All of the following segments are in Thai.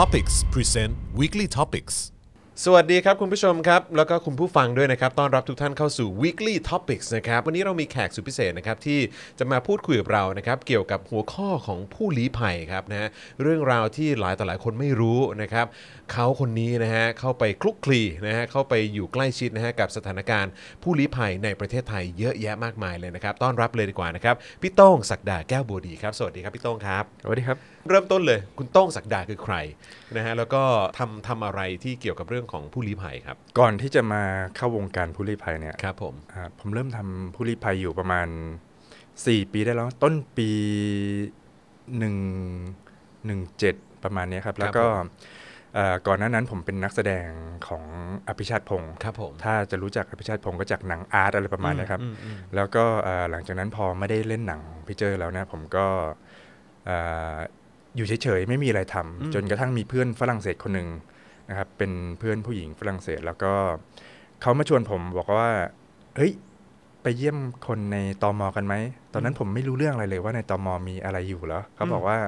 Topics Present Weekly Topics สวัสดีครับคุณผู้ชมครับ แล้วก็คุณผู้ฟังด้วยนะครับต้อนรับทุกท่านเข้าสู่ Weekly Topics นะครับวันนี้เรามีแขกสุดพิเศษนะครับที่จะมาพูดคุยกับเรานะครับเกี่ยวกับหัวข้อของผู้ลี้ภัยครับนะฮะเรื่องราวที่หลายต่อหลายคนไม่รู้นะครับเขาคนนี้นะฮะเข้าไปคลุกคลีนะฮะเข้าไปอยู่ใกล้ชิดนะฮะกับสถานการณ์ผู้ลี้ภัยในประเทศไทยเยอะแยะมากมายเลยนะครับต้อนรับเลยดีกว่านะครับพี่โต้งศักดาแก้วบัวดีครับสวัสดีครับพี่โต้งครับ สวัสดีครับเริ่มต้นเลย คุณโต้งศักดาคือใครนะฮะแล้วก็ทำทำอะไรที่เกี่ยวกับเรื่องของผู้ลี้ภัยครับ ก่อนที่จะมาเข้าวงการผู้ลี้ภัยเนี่ยครับผมอ่าผมเริ่มทำผู้ลี้ภัยอยู่ประมาณ 4 ปีได้แล้ว ต้นปี1 17 ประมาณเนี้ยครับ แล้วก็อ่าก่อนหน้านั้นผมเป็นนักแสดงของอภิชาติพงศ์ครับผม ถ้าจะรู้จักอภิชาติพงศ์ก็จากหนังอาร์ตอะไรประมาณเนี้ยครับ อืมอืมแล้วก็อ่าหลังจากนั้นพอไม่ได้เล่นหนังพี่เจอแล้วนะผมก็อ่า อยู่เฉยๆไม่มีอะไรทำจนกระทั่งมีเพื่อนฝรั่งเศสคนหนึ่งนะครับเป็นเพื่อนผู้หญิงฝรั่งเศส แล้วก็เขามาชวนผมบอกว่าเฮ้ยไปเยี่ยมคนในตอมอกันไหม ตอนนั้นผมไม่รู้เรื่องอะไรเลยว่าในตอมอมีอะไรอยู่แล้วเขาบอกว่า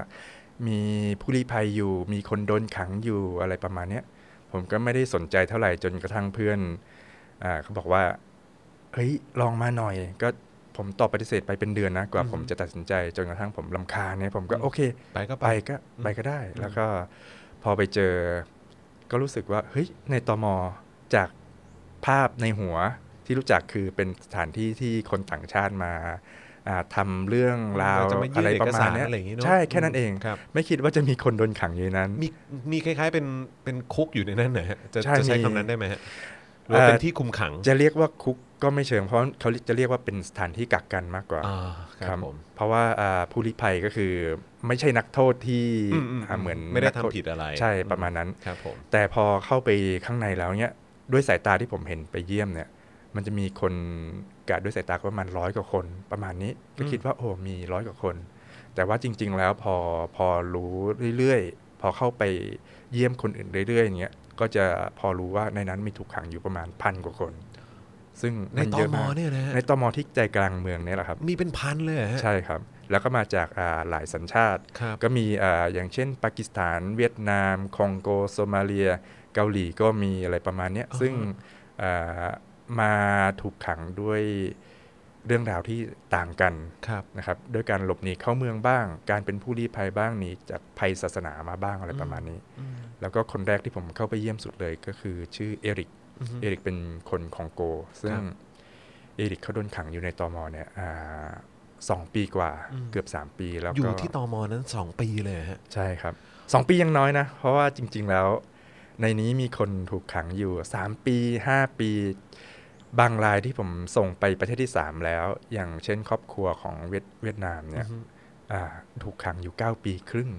มีผู้ลี้ภัยอยู่ มีคนโดนขังอยู่อะไรประมาณเนี้ยผมก็ไม่ได้สนใจเท่าไหร่จนกระทั่งเพื่อนอ่าเขาบอกว่าเฮ้ยลองมาหน่อย ก็ ผมตอบปฏิเสธไปเป็นเดือนนะกว่าผมจะตัดสินใจจนกระทั่งผมลำคาญเนี่ยผมก็โอเค ไปก็ไปไปก็ไปก็ได้ แล้วก็พอไปเจอ ก็รู้สึกว่าเฮ้ยในตมจากภาพในหัวที่รู้จักคือเป็นสถานที่ที่คนต่างชาติมาอ่าทำเรื่องราวจะมายื่นอะไรประมาณเอกสารเนี้ยอะไรอย่างงี้เนอะใช่แค่นั้นเองครับไม่คิดว่าจะมีคนโดนขังอยู่ในนั้น มีมีคล้ายๆเป็นเป็นคุกอยู่ในนั้นเหรอฮะจะใช่จะใช้มีคำนั้นได้ไหมฮะห รือว่าเป็นเอ่อที่คุมขัง จะเรียกว่าคุกก็ไม่เชิง เพราะเขาจะเรียกว่าเป็นสถานที่กักกันมากกว่าอ่าครับผมเพราะว่าอ่าผู้ลี้ภัยก็คือไม่ใช่นักโทษที่อืมอืมอ่าเหมือนไม่ได้นักโทษทำผิดอะไร ใช่ประมาณนั้นครับผมแต่พอเข้าไปข้างในแล้วเนี่ยด้วยสายตาที่ผมเห็นไปเยี่ยมเนี่ย มันจะมีคนกะด้วยสายตาก็ประมาณร้อยกว่าคน ประมาณนี้ก็คิดว่าโอ้มีร้อยกว่าคน แต่ว่าจริง ๆ แล้วพอพอรู้เรื่อยๆ พอเข้าไปเยี่ยมคนอื่นเรื่อยๆอย่างเงี้ย ก็จะพอรู้ว่าในนั้นมีถูกขังอยู่ประมาณพันกว่าคน ซึ่งในมันตเยอะมมากเนี่ยนะฮะในตมที่ใจกลางเมืองเนี่ยแหละครับ มีเป็นพันเลยเหรอฮะใช่ครับ แล้วก็มาจากอ่าหลายสัญชาติครับก็มีอ่าอย่างเช่น ปากีสถาน เวียดนาม คองโกโซมาเลีย เกาหลีก็มีอะไรประมาณเนี้ยอ่าฮะซึ่งอ่ามาถูกขังด้วย เรื่องราวที่ต่างกันครับนะครับด้วยการหลบหนีเข้าเมืองบ้าง การเป็นผู้ลี้ภัยบ้างหนีจากภัยศาสนามาบ้างอะไรประมาณนี้ แล้วก็คนแรกที่ผมเข้าไปเยี่ยมสุดเลยก็คือชื่อเอริกอือฮึเอริกเป็นคนของโก ซึ่งครับเอริกเขาโดนขังอยู่ในตอมอเนี่ยอ่าสองปีกว่าอืมเกือบสามปีแล้วอยู่ก็ที่ตมนั้นสองปีเลยเหรอฮะใช่ครับสองปียังน้อยนะ เพราะว่าจริง ๆแล้ว ในนี้มีคนถูกขังอยู่สามปีห้าปี บางรายที่ผมส่งไปประเทศที่สามแล้ว อย่างเช่นครอบครัวของเวียดเวียดนามเนี่ยอือฮึอ่าถูกขังอยู่เก้าปีครึ่ง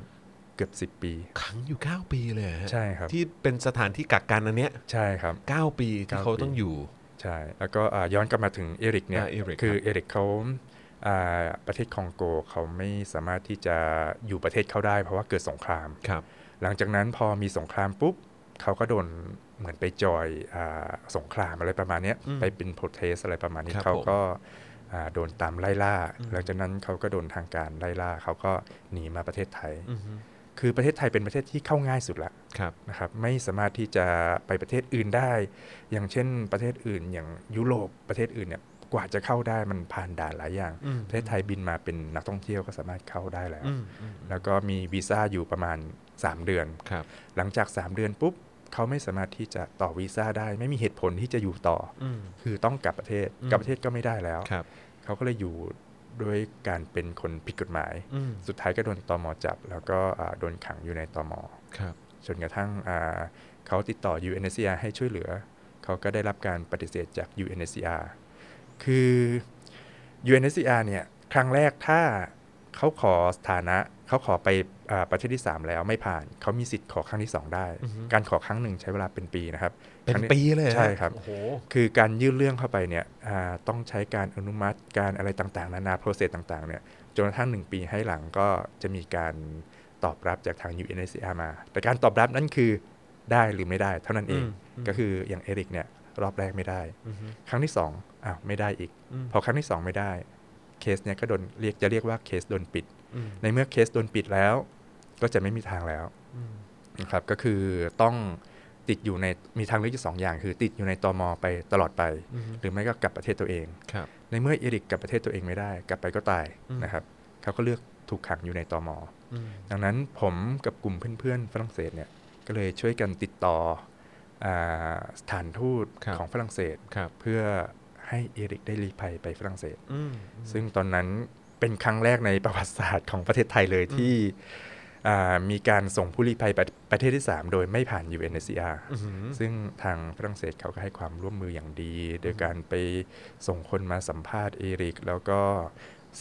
เกือบสิบปี ขังอยู่ 9 ปีเลยเหรอฮะใช่ครับ ที่เป็นสถานที่กักกันอันเนี้ยใช่ครับ 9 ปีที่เก้าเขาปีต้องอยู่ใช่แล้วก็อ่าย้อนกลับมาถึงเอริกเนี่ยอ่าเอริกคือครับเอริกเขาอ่าประเทศคองโกเขาไม่สามารถที่จะอยู่ประเทศเขาได้ เพราะว่าเกิดสงครามครับ หลังจากนั้นพอมีสงครามปุ๊บเขาก็โดน เหมือนไปจอยอาสงครามอะไรประมาณเนี้ยอืมไปเป็นโปรเทสอะไรประมาณนี้ครับเขาผมก็อ่าโดนตามไล่ล่าอืมหลังจากนั้นเขาก็โดนทางการไล่ล่า เขาก็หนีมาประเทศไทยอือฮึคือประเทศไทยเป็นประเทศที่เข้าง่ายสุดละครับนะครับ ไม่สามารถที่จะไปประเทศอื่นได้ อย่างเช่นประเทศอื่น อย่างยุโรปประเทศอื่นเนี่ย กว่าจะเข้าได้มันผ่านด่านหลายอย่างอืมประเทศไทยบินมาเป็นนักท่องเที่ยวก็สามารถเข้าได้แล้วอืมอืมแล้วก็มีวีซ่าอยู่ประมาณ 3 เดือนครับหลังจาก 3 เดือนปุ๊บ เขาไม่สามารถที่จะต่อวีซ่าได้ ไม่มีเหตุผลที่จะอยู่ต่ออืมคือต้องกลับประเทศอืมกลับประเทศก็ไม่ได้แล้วครับเขาก็เลยอยู่ด้วยการเป็นคนผิดกฎหมายอืมสุดท้ายก็โดนตมจับ แล้วก็อ่าโดนขังอยู่ในตมครับจนกระทั่งอ่าเขาติดต่อ UNHCR ให้ช่วยเหลือ เขาก็ได้รับการปฏิเสธจาก UNHCR คือ UNHCR เนี่ย ครั้งแรกถ้าเขาขอสถานะ เขาขอไปอ่า ประเทศที่ 3 แล้วไม่ผ่านเขามีสิทธิ์ขอครั้งที่ 2 ได้อือฮึการขอครั้งหนึ่งใช้เวลาเป็นปีนะครับ เป็นครั้งปีเลยเหอฮะใช่ครับโอ้โหคือการยื่นเรื่องเข้าไปเนี่ยอ่าต้องใช้การอนุมัติการอะไรต่างๆ นานาโปรเซสต่างๆเนี่ยจนกระทั่งหนึ่งปีให้หลังก็จะมีการตอบรับจากทาง UNHCR มา แต่การตอบรับนั่นคือได้หรือไม่ได้ เท่านั้นเองอืมอืมก็คืออย่างเอริกเนี่ยรอบแรกไม่ได้อือฮึครั้งที่สองอ้าวไม่ได้อีกอืมพอครั้งที่สองไม่ได้เคสเนี่ยก็โดนเรียกจะเรียกว่าเคสโดนปิดอืม ในเมื่อเคสโดนปิดแล้ว ก็จะไม่มีทางแล้วอืมนะครับ ก็คือต้องติดอยู่ในมีทางเลือกอยู่สองอย่าง คือติดอยู่ในตอมอไปตลอดไป หรือไม่ก็กลับประเทศตัวเองครับในเมื่อเอริกกลับประเทศตัวเองไม่ได้ กลับไปก็ตายอืมนะครับเขาก็เลือกถูกขังอยู่ในตอมออืมดังนั้นผมกับกลุ่มเพื่อนๆฝรั่งเศสเนี่ยก็เลยช่วยกันติดต่ออาสถานทูตครับของฝรั่งเศสครับเพื่อให้เอริกได้รีภัยไปฝรั่งเศสอืมซึ่งตอนนั้น เป็นครั้งแรกในประวัติศาสตร์ของประเทศไทยเลยที่อ่ามีการส่งผู้ลี้ภัยประประเทศที่ 3 โดยไม่ผ่าน UNHCR อื้อหือซึ่งทางฝรั่งเศสเขาก็ให้ความร่วมมืออย่างดี โดยการไปส่งคนมาสัมภาษณ์เอริก แล้วก็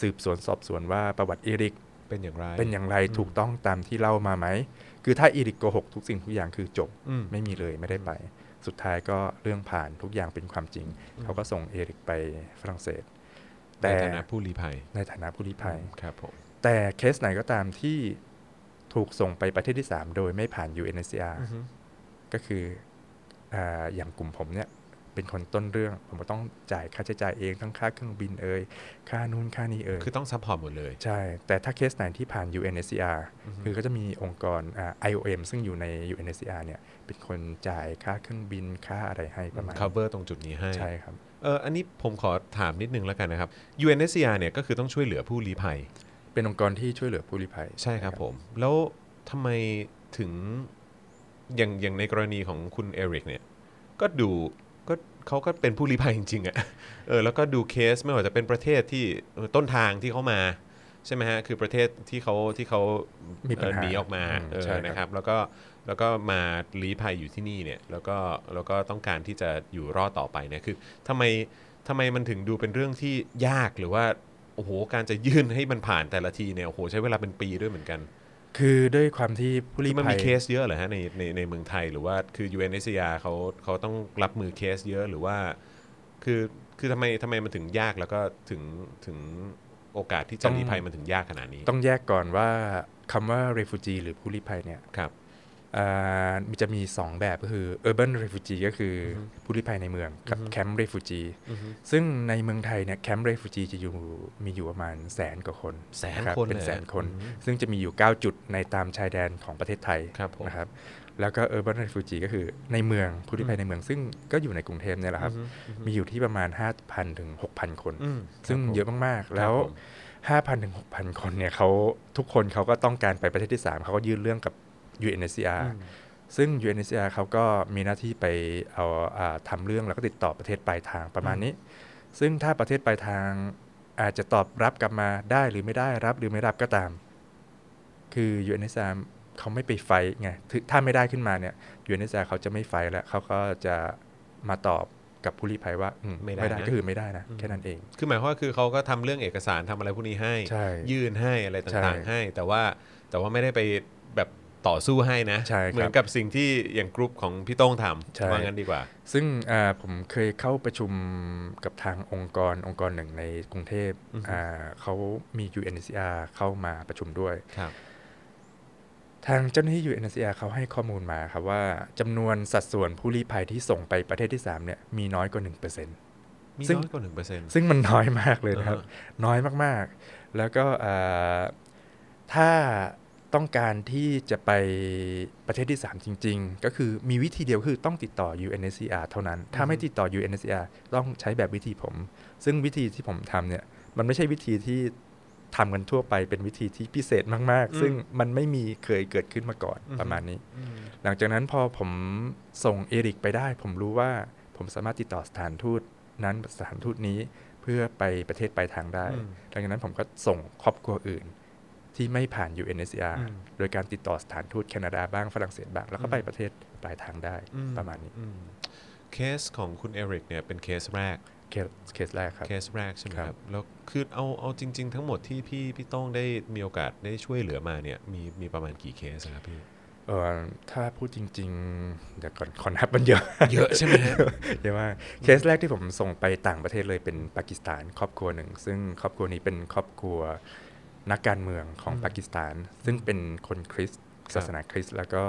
สืบสวนสอบสวนว่าประวัติเอริก เป็นอย่างไร เป็นอย่างไรถูกต้องตามที่เล่ามาไหม คือถ้าเอริกโกหกทุกสิ่งทุกอย่างคือจบอืมไม่มีเลยไม่ได้ไป สุดท้ายก็เรื่องผ่านทุกอย่างเป็นความจริง เขาก็ส่งเอริกไปฝรั่งเศส ในแต่ฐานะผู้ลี้ภัย ในฐานะผู้ลี้ภัยครับผมแต่เคสไหนก็ตามที่ถูกส่งไปประเทศที่ 3 โดยไม่ผ่าน UNHCR อือหือก็คืออาอย่างกลุ่มผมเนี่ยเป็นคนต้นเรื่อง ผมก็ต้องจ่ายค่าใช้จ่ายเองทั้งค่าเครื่องบินเอ่ยค่านู่นค่านี้เอ่ยคือต้อง support หมดเลย ใช่ แต่ถ้าเคสไหนที่ผ่าน UNHCR อือฮึคือก็จะมีองค์กรอ่า IOM ซึ่งอยู่ใน UNHCR เนี่ยเป็นคนจ่ายค่าเครื่องบินค่าอะไรให้ประมาณ cover ตรงจุดนี้ให้ใช่ครับ เอออันนี้ผมขอถามนิดนึงแล้วกันนะครับ UNHCR เนี่ยก็คือต้องช่วยเหลือผู้ลี้ภัย เป็นองค์กรที่ช่วยเหลือผู้ลี้ภัย ใช่ครับผม แล้วทำไมถึงอย่างอย่างในกรณีของคุณเอริกเนี่ยก็ดูก็เขาก็เป็นผู้ลี้ภัยจริงๆอะ่ะเออแล้วก็ดูเคสไม่ว่าจะเป็นประเทศที่เออต้นทางที่เขามาใช่ไหมฮะคือประเทศที่เขาที่เขามีปัญหาเอ่อหนีออกมาอืมเออใช่ครับนะครับ แล้วก็ แล้วก็มาลี้ภัยอยู่ที่นี่เนี่ยแล้วก็แล้วก็ต้องการที่จะอยู่รอดต่อไปเนี่ยคือทำไมทำไมมันถึงดูเป็นเรื่องที่ยากหรือว่าโอ้โหการจะยื่นให้มันผ่านแต่ละทีเนี่ยโอ้โหใช้เวลาเป็นปีด้วยเหมือนกัน คือด้วยความที่ผู้คืลี้อมันภัมียเคสเยอะเหรอฮะในในในเมืองไทยหรือว่าคือ UNHCR เขาเขาต้องรับมือเคสเยอะหรือว่า คือคือทำไมทำไมมันถึงยากแล้วก็ถึงถึงโอกาสที่จะต้องลี้ภัยมันถึงยากขนาดนี้ ต้องแยกก่อนว่าคำว่า refugee หรือผู้ลี้ภัยเนี่ยครับอ่ามัน จะมี 2 แบบก็คือ urban refugee ก็คืออผู้ลี้ภัยในเมืองกับ camp refugee ซึ่งในเมืองไทยเนี่ย camp refugee จะอยู่มีอยู่ประมาณแสนกว่าคนแสนรับคนเป็นเลยแสนคนอืมซึ่งจะมีอยู่ 9 จุดในตามชายแดนของประเทศไทยครับผมนะครับแล้วก็ urban refugee ก็คือในเมืองผู้ลี้ภัยในเมือง ซึ่งก็อยู่ในกรุงเทพเนี่ยแหละครับ มีอยู่ที่ประมาณ 5,000ถึง6,000 คนอืมซึ่งครับผมเยอะมากๆแล้วผม5,000ถึง6,000 คนเนี่ยเขาทุกคนเขาก็ต้องการไปประเทศที่ 3 เขาก็ยื่นเรื่องกับ UNHCR ซึ่ง UNHCR เขาก็มีหน้าที่ไปเอาอาทำเรื่องแล้วก็ติดต่อประเทศปลายทางประมาณนี้ ซึ่งถ้าประเทศปลายทางอาจจะตอบรับกลับมาได้หรือไม่ได้รับหรือไม่รับก็ตาม คือ UNHCR เขาไม่ไปไฟท์ไงถึถ้าไม่ได้ขึ้นมาเนี่ย UNHCR เขาจะไม่ไฟท์แล้วเขาก็จะมาตอบกับผู้ลี้ภัยว่าอืมไม่ได้ไม่ได้นะก็คือไม่ได้นะแค่นั้นเอง คือหมายความว่าคือเขาก็ทำเรื่องเอกสารทำอะไรพวกนี้ให้ใช่ยื่นให้อะไรใช่ต่างๆให้ แต่ว่าแต่ว่าไม่ได้ไปแบบ ต่อสู้ให้นะ ใช่ครับ เหมือนกับสิ่งที่อย่างกรุ๊ปของพี่โต้งทใช่ำว่างั้นดีกว่า ซึ่งอ่าผมเคยเข้าประชุมกับทางองค์กรองค์กรหนึ่งในกรุงเทพอือฮึ อ่าเขามี UNHCR เข้ามาประชุมด้วย ครับ ทางเจ้าหน้าที่ UNHCR เขาให้ข้อมูลมาครับว่าจำนวนสัดส่วนผู้ลี้ภัยที่ส่งไปประเทศที่3เนี่ยมีน้อยกว่า 1%มีซึ่งน้อยกว่าหนึ่งเปอร์เซ็นต์ ซึ่งมันน้อยมากเลยนะครับอ่าฮน้อยมากๆ แล้วก็อ่าถ้า ต้องการที่จะไปประเทศที่ 3 จริง ๆ ก็คือมีวิธีเดียวคือต้องติดต่อ UNHCR เท่านั้น ถ้าไม่ติดต่อ UNHCR ต้องใช้แบบวิธีผม ซึ่งวิธีที่ผมทำเนี่ยมันไม่ใช่วิธีที่ทำกันทั่วไปเป็นวิธีที่พิเศษมากอืมๆซึ่งมันไม่มีเคยเกิดขึ้นมาก่อนอือฮึประมาณนี้ หลังจากนั้นพอผมส่งเอริกไปได้ ผมรู้ว่าผมสามารถติดต่อสถานทูตนั้นสถานทูตนี้เพื่อไปประเทศปลายทางได้อืมหลังจากนั้นผมก็ส่งครอบครัวอื่น ที่ไม่ผ่าน UNHCR อืมโดยการติดต่อสถานทูตแคนาดาบ้างฝรั่งเศสบ้าง แล้วก็ไปประเทศปลายทางได้อืประมาณนี้อืมเคสของคุณเอริกเนี่ยเป็นเคสแรกเคสเคสแรกครับเคสแรกใช่ไหมคครัรับบแล้วคือเอาเอาจริง ๆ ทั้งหมดที่พี่พี่โต้งได้มีโอกาสได้ช่วยเหลือมาเนี่ยมีมีประมาณกี่เคสครับพี่เออถ้าพูดจริง ๆ เดี๋ยวก่อนขอนับมันเยอะ เยอะใช่ไหมฮะเยอะมากเคสแรกที่ผมส่งไปต่างประเทศเลยเป็นปากีสถานครอบครัวหนึ่ง ซึ่งครอบครัวนี้เป็นครอบครัว นักการเมืองของปากีสถาน ซึ่งเป็นคนคริสต์ครับศาสนาคริสต์แล้วก็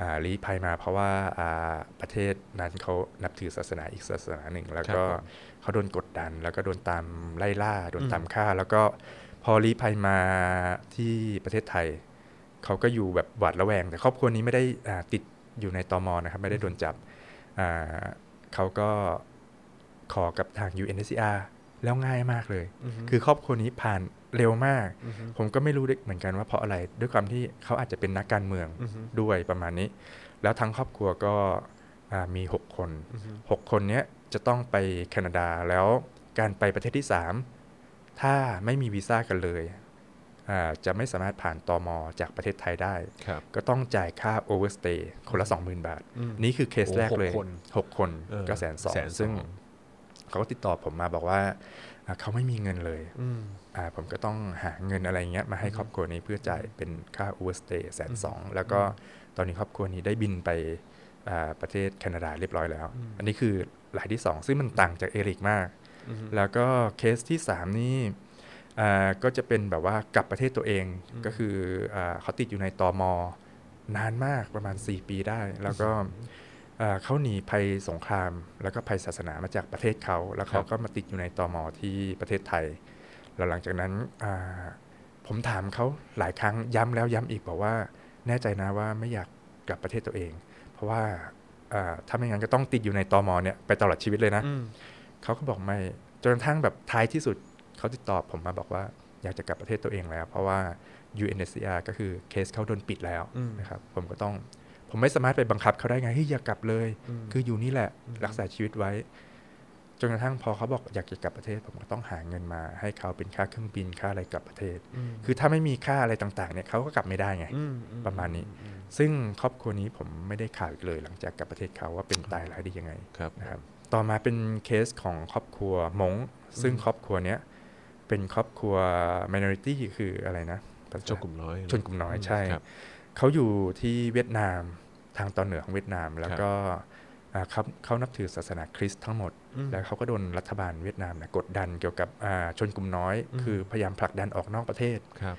อ่าลี้ภัยมาเพราะว่าอ่าประเทศนั้นเขานับถือศาสนาอีกศาสนาหนึ่ง แล้วก็ครับผมเขาโดนกดดัน แล้วก็โดนตามไล่ล่าโดนอืมตามฆ่า แล้วก็พอลี้ภัยมาที่ประเทศไทยเขาก็อยู่แบบหวาดระแวง แต่ครอบครัวนี้ไม่ได้อ่าติดอยู่ในตอมนะครับไม่ได้โดนจับอ่าเขาก็ขอกับทาง UNHCR แล้วง่ายมากเลย คือครอบครัวนี้ผ่านเร็วมาก ผมก็ไม่รู้เหมือนกันว่าเพราะอะไร ด้วยความที่เขาอาจจะเป็นนักการเมืองด้วยประมาณนี้ แล้วทั้งครอบครัวก็อ่ามี 6 คน 6 คนเนี้ยจะต้องไปแคนาดาแล้วการไปประเทศที่ 3 ถ้าไม่มีวีซ่ากันเลยอ่าจะไม่สามารถผ่านตม.จากประเทศไทยได้ครับก็ต้องจ่ายค่า overstay คนละ 20,000 บาทอืมนี่คือเคสโอ้แรกเลยหกคน6คนเออก็แสนสองแสนสองซึ่ง เขาก็ติดต่อผมมาบอกว่าอ่าเขาไม่มีเงินเลยอืมอ่าผมก็ต้องหาเงินอะไรเงี้ยมาให้ครอบครัวนี้เพื่อจ่ายเป็นค่า overstay แสนสองแล้วก็ตอนนี้ครอบครัวนี้ได้บินไปอ่าประเทศแคนาดาเรียบร้อยแล้ว อันนี้คือรายที่ 2 ซึ่งมันต่างจากเอริกมาก แล้วก็เคสที่ 3 นี่อ่าก็จะเป็นแบบว่ากลับประเทศตัวเองก็คืออาเขาติดอยู่ในตม.นานมากประมาณ 4 ปีได้ แล้วก็อ่า เขาหนีภัยสงคราม แล้วก็ภัยศาสนามาจากประเทศเขา แล้วเขาก็มาติดอยู่ในตอมที่ประเทศไทย แล้วหลังจากนั้นอ่าผมถามเขาหลายครั้งย้ำแล้วย้ำอีกบอกว่าแน่ใจนะว่าไม่อยากกลับประเทศตัวเอง เพราะว่าอ่าถ้าไม่งั้นก็ต้องติดอยู่ในตอมเนี่ยไปตลอดชีวิตเลยนะเขาก็บอกไม่จนกระทั่งแบบท้ายที่สุดเขาติดต่อผมมาบอกว่าอยากจะกลับประเทศตัวเองแล้ว เพราะว่า UNHCR ก็คือเคสเขาโดนปิดแล้วอืมนะครับผมก็ต้อง ผมไม่สามารถไปบังคับเขาได้ไงเฮ้ยอย่ากลับเลย คืออยู่นี่แหละ รักษาชีวิตไว้ จนกระทั่งพอเขาบอกอยากจะกลับประเทศ ผมก็ต้องหาเงินมา ให้เขาเป็นค่าเครื่องบินค่าอะไรกลับประเทศ คือถ้าไม่มีค่าอะไรต่างๆเนี่ยเขาก็กลับไม่ได้ไง ประมาณนี้ ซึ่งครอบครัวนี้ผมไม่ได้ข่าวอีกเลย หลังจากกลับประเทศเขาว่าเป็นตายร้ายดียังไงครับนะครับ ต่อมาเป็นเคสของครอบครัวมงซึ่งครอบครัวเนี้ยเป็นครอบครัว minority คืออะไรนะภาษาชนกลุ่มน้อยชนกลุ่มน้อยใช่ครับเขาอยู่ที่เวียดนาม ทางตอนเหนือของเวียดนาม แล้วก็อ่าเขาเขานับถือศาสนาคริสต์ทั้งหมดอืมแล้วเขาก็โดนรัฐบาลเวียดนามเนยกดดันเกี่ยวกับอ่าชนกลุ่มน้อย คือพยายามผลักดันออกนอกประเทศครับ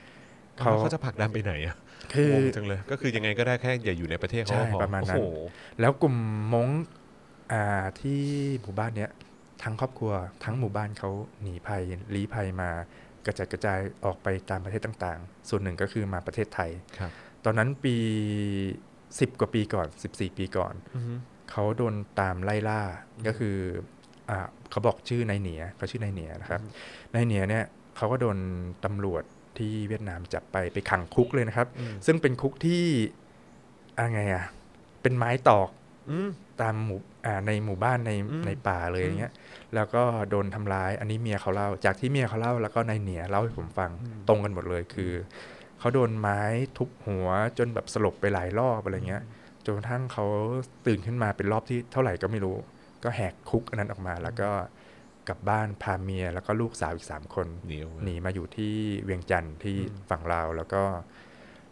เขาเขาเขาจะผลักดันไปไหนอะคืองงจังเลยก็คือยังไงก็ได้แค่อย่าอยู่ในประเทศเขาใช่ก็พอประมาณนั้นโอ้โหแล้วกลุ่มมงอ่าที่หมู่บ้านเนี้ยทั้งครอบครัวทั้งหมู่บ้านเขาหนีภัยลี้ภัยมากระจัดกระจายออกไปตามประเทศต่างๆ ส่วนหนึ่งก็คือมาประเทศไทยครับตอนนั้นปี 10 กว่าปีก่อน 14 ปีก่อน เขาโดนตามไล่ล่าก็คืออ่าเขาบอกชื่อนายเหนียเขาชื่อนายเหนียนะครับนายเหนียเนี่ยเขาก็โดนตำรวจที่เวียดนามจับไปไปขังคุกเลยนะครับอืมซึ่งเป็นคุกที่อะไรอะเป็นไม้ตอกอืมตามหมู่อ่าในหมู่บ้านในอืมในป่าเลยอย่างเงี้ย แล้วก็โดนทำร้าย อันนี้เมียเขาเล่า จากที่เมียเขาเล่าแล้วก็นายเหนียเล่าให้ผมฟังตรงกันหมดเลยคือ เขาโดนไม้ทุบหัวจนแบบสลบไปหลายรอบอะไรเงี้ยจนกระทั่งเขาตื่นขึ้นมาเป็นรอบที่เท่าไหร่ก็ไม่รู้ ก็แหกคุกอันนั้นออกมา แล้วก็กลับบ้านพาเมียแล้วก็ลูกสาวอีกสามคนหนีออกมาหนีมาอยู่ที่เวียงจันทร์ที่ฝั่งลาวแล้วก็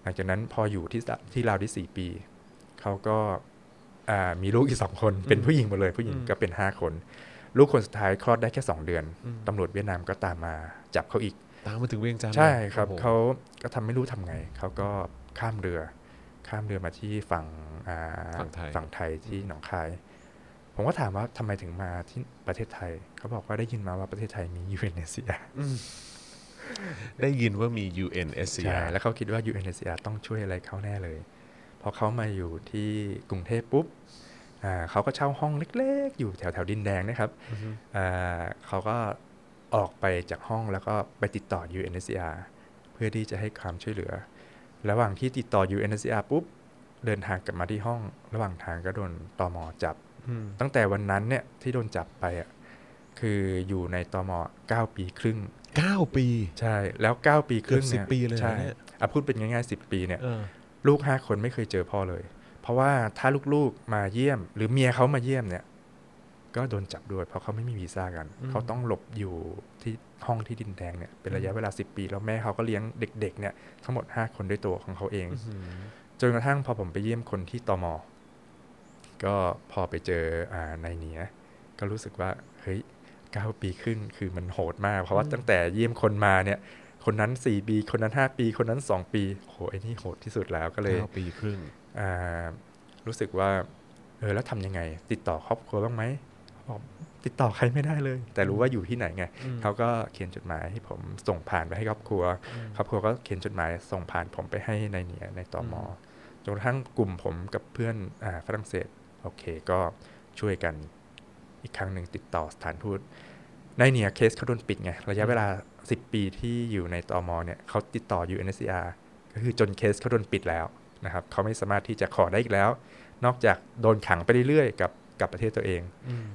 หลังจากนั้นพออยู่ที่สที่ลาวได้สี่ปีเขาก็อ่ามีลูกอีกสองคนเป็นผู้หญิงหมดเลยผู้หญิงก็เป็นห้าคน ลูกคนสุดท้ายคลอดได้แค่สองเดือนตำรวจเวียดนามก็ตามมาจับเขาอีก ตามมาถึงเวียงจันทร์ใช่ครับโอ้โหเขาก็ทำไม่รู้ทำไงเขาก็ข้ามเรือ ข้ามเรือมาที่ฝั่งอ่าฝั่งไทยฝั่งไทยที่หนองคาย ผมก็ถามว่าทำไมถึงมาที่ประเทศไทย เขาบอกว่าได้ยินมาว่าประเทศไทยมี UNHCR ได้ยินว่ามีใช่ UNSCR แล้วเขาคิดว่า UNHCR ต้องช่วยอะไรเขาแน่เลย พอเขามาอยู่ที่กรุงเทพปุ๊บอ่าเขาก็เช่าห้องเล็กๆ อยู่แถวแถวๆดินแดงนะครับอ่าเขาก็ ออกไปจากห้องแล้วก็ไปติดต่อ UNHCR เพื่อที่จะให้ความช่วยเหลือ ระหว่างที่ติดต่อ UNHCR ปุ๊บ เดินทางกลับมาที่ห้อง ระหว่างทางก็โดนตอมอจับอืมตั้งแต่วันนั้นเนี่ยที่โดนจับไปอะคืออยู่ในตอมอ9 ปีครึ่งเก้าปี ใช่ แล้ว 9 ปีครึ่งเกือบเนี่ย10ปีเลยนะใช่เนี่ยอะพูดเป็นง่ายๆ 10 ปีเนี่ยเออลูก 5 คนไม่เคยเจอพ่อเลย เพราะว่าถ้าลูกๆมาเยี่ยม หรือเมียเขามาเยี่ยมเนี่ย ก็โดนจับด้วย เพราะเขาไม่มีวีซ่ากัน เขาต้องหลบอยู่ที่ห้องที่ดินแดงเนี่ยเป็นระยะเวลา 10 ปี แล้วแม่เขาก็เลี้ยงเด็ก ๆ เนี่ยทั้งหมด 5 คนด้วยตัวของเขาเองจนกระทั่งพอผมไปเยี่ยมคนที่ตมก็พอไปเจออ่านายเหนียก็รู้สึกว่าเฮ้ยเก้าปีขึ้นคือมันโหดมาก เพราะว่าตั้งแต่เยี่ยมคนมาเนี่ย คนนั้นสี่ปี คนนั้นห้าปี คนนั้นสองปีโหไอ้นี่โหดที่สุดแล้วก็เลยเก้าปีครึ่งอ่ารู้สึกว่าเออแล้วทำยังไง ติดต่อครอบครัวบ้างไหมเขา บอกติดต่อใครไม่ได้เลย แต่รู้ว่าอยู่ที่ไหนไงเขาก็เขียนจดหมายให้ผมส่งผ่านไปให้ครอบครัว ครอบครัวก็เขียนจดหมายส่งผ่านผมไปให้ในเนียในตอมอจนกระทั่งกลุ่มผมกับเพื่อนอฝรั่งเศสโอเคก็ช่วยกันอีกครั้งหนึ่งติดต่อสถานทูตในเนียเคสเขาโดนปิดไงระยะเวลา 10 ปีที่อยู่ในตอมอเนี่ยเขาติดต่อ UNHCR ก็คือจนเคสเขาโดนปิดแล้วนะครับเขาไม่สามารถที่จะขอได้อีกแล้ว นอกจากโดนขังไปเรื่อยๆ กับ กับประเทศตัวเอง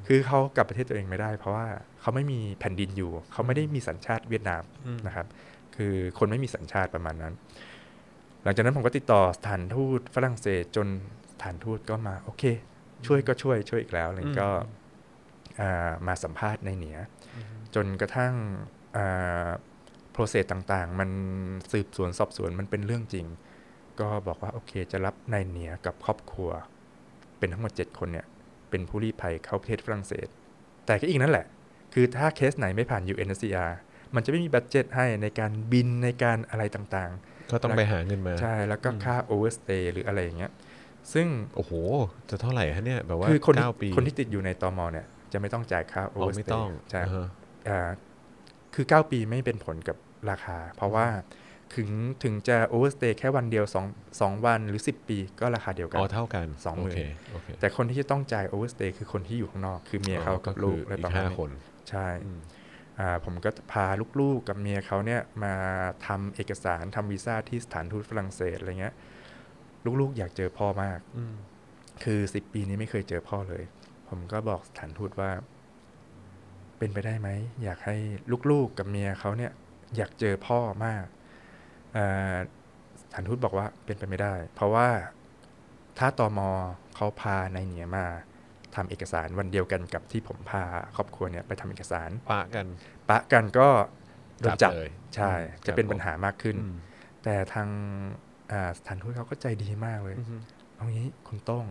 คือเขากลับประเทศตัวเองไม่ได้ เพราะว่าเขาไม่มีแผ่นดินอยู่ เขาไม่ได้มีสัญชาติเวียดนามนะครับ คือคนไม่มีสัญชาติประมาณนั้น หลังจากนั้นผมก็ติดต่อสถานทูตฝรั่งเศสจนสถานทูตก็มาโอเค ช่วยก็ช่วยช่วยอีกแล้วเลยก็มาสัมภาษณ์ในเหนียจนกระทั่งโปรเซสต่างๆ มันสืบสวนสอบสวนมันเป็นเรื่องจริง ก็บอกว่าโอเคจะรับนายเหนียกับครอบครัว เป็นทั้งหมด 7 คนเนี่ย เป็นผู้ลี้ภัยเข้าประเทศฝรั่งเศส แต่ก็อีกนั่นแหละ คือถ้าเคสไหนไม่ผ่าน UNHCR มันจะไม่มี budget ให้ในการบินในการอะไรต่างๆ ก็ต้องไปหาเงินมา ใช่ แล้วก็ค่า overstay หรืออะไรอย่างเงี้ย ซึ่ง โอ้โห จะเท่าไหร่ฮะเนี่ย แบบว่าคือคนปีคนที่ติดอยู่ในตอมอเนี่ย จะไม่ต้องจ่ายค่า overstay ใช่คือ 9 ปีไม่เป็นผลกับราคา เพราะว่า ถึงถึงจะ overstay แค่วันเดียว2 2วันหรือ 10 ปีก็ราคาเดียวกันอ๋อเท่ากันสองหมื่นแต่คนที่จะต้องจ่าย overstay คือคนที่อยู่ข้างนอก คือเมียเขากับลูกและประมาณคนใช่ผมก็พาลูกๆกับเมียเขาเนี่ยมาทำเอกสารทำวีซ่าที่สถานทูตฝรั่งเศสอะไรเงี้ยลูกๆอยากเจอพ่อมากคือสิบปีนี้ไม่เคยเจอพ่อเลย ผมก็บอกสถานทูตว่า เป็นไปได้ไหมอยากให้ลูกๆกับเมียเขาเนี่ย อยากเจอพ่อมาก สถานทูตบอกว่าเป็นไปไม่ได้ เพราะว่าถ้าตอมอเขาพานายเหนียมาทำเอกสารวันเดียวกันกับที่ผมพาครอบครัวเนี่ยไปทำเอกสารปะกัน ปะกันก็โดนจับใช่จะเป็นปัญหามากขึ้น แต่ทางสถานทูตเขาก็ใจดีมากเลยเอางี้คุณต้อง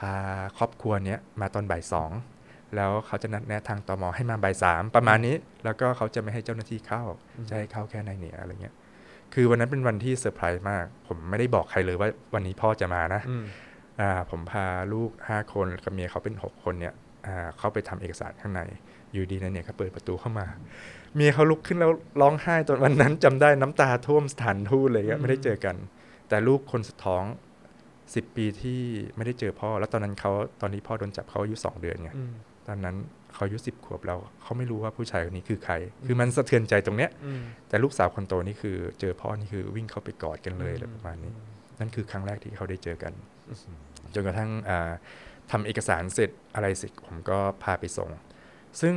พาครอบครัวเนี้ยมาตอนบ่ายสอง แล้วเขาจะนัดแนะทางตอมอให้มาบ่ายสามประมาณนี้ แล้วก็เขาจะไม่ให้เจ้าหน้าที่เข้าจะให้เข้าแค่นายเหนียอะไรเงี้ยคือวันนั้นเป็นวันที่เซอร์ไพรส์มาก ผมไม่ได้บอกใครเลยว่าวันนี้พ่อจะมานะอ่าผมพาลูกห้าคนกับเมียเขาเป็นหกคนเนี่ยอ่าเขาไปทำเอกสารข้างใน อยู่ดีๆ เนี่ยเขาเปิดประตูเข้ามาเมียเขาลุกขึ้นแล้วร้องไห้ตอนวันนั้นจำได้น้ำตาท่วมสถานทูตเลยไม่ได้เจอกัน แต่ลูกคนสุดท้องสิบปีที่ไม่ได้เจอพ่อ แล้วตอนนั้นเขาตอนนี้พ่อโดนจับเขาอายุสองเดือนไง ตอนนั้นเขาอายุสิบขวบแล้วเขาไม่รู้ว่าผู้ชายคนนี้คือใคร คือมันสะเทือนใจตรงเนี้ย แต่ลูกสาวคนโตนี่คือ เจอพ่อนี่คือวิ่งเข้าไปกอดกันเลยอะไรประมาณนี้ นั่นคือครั้งแรกที่เขาได้เจอกัน จนกระทั่งทำเอกสารเสร็จอะไรเสร็จผมก็พาไปส่ง ซึ่ง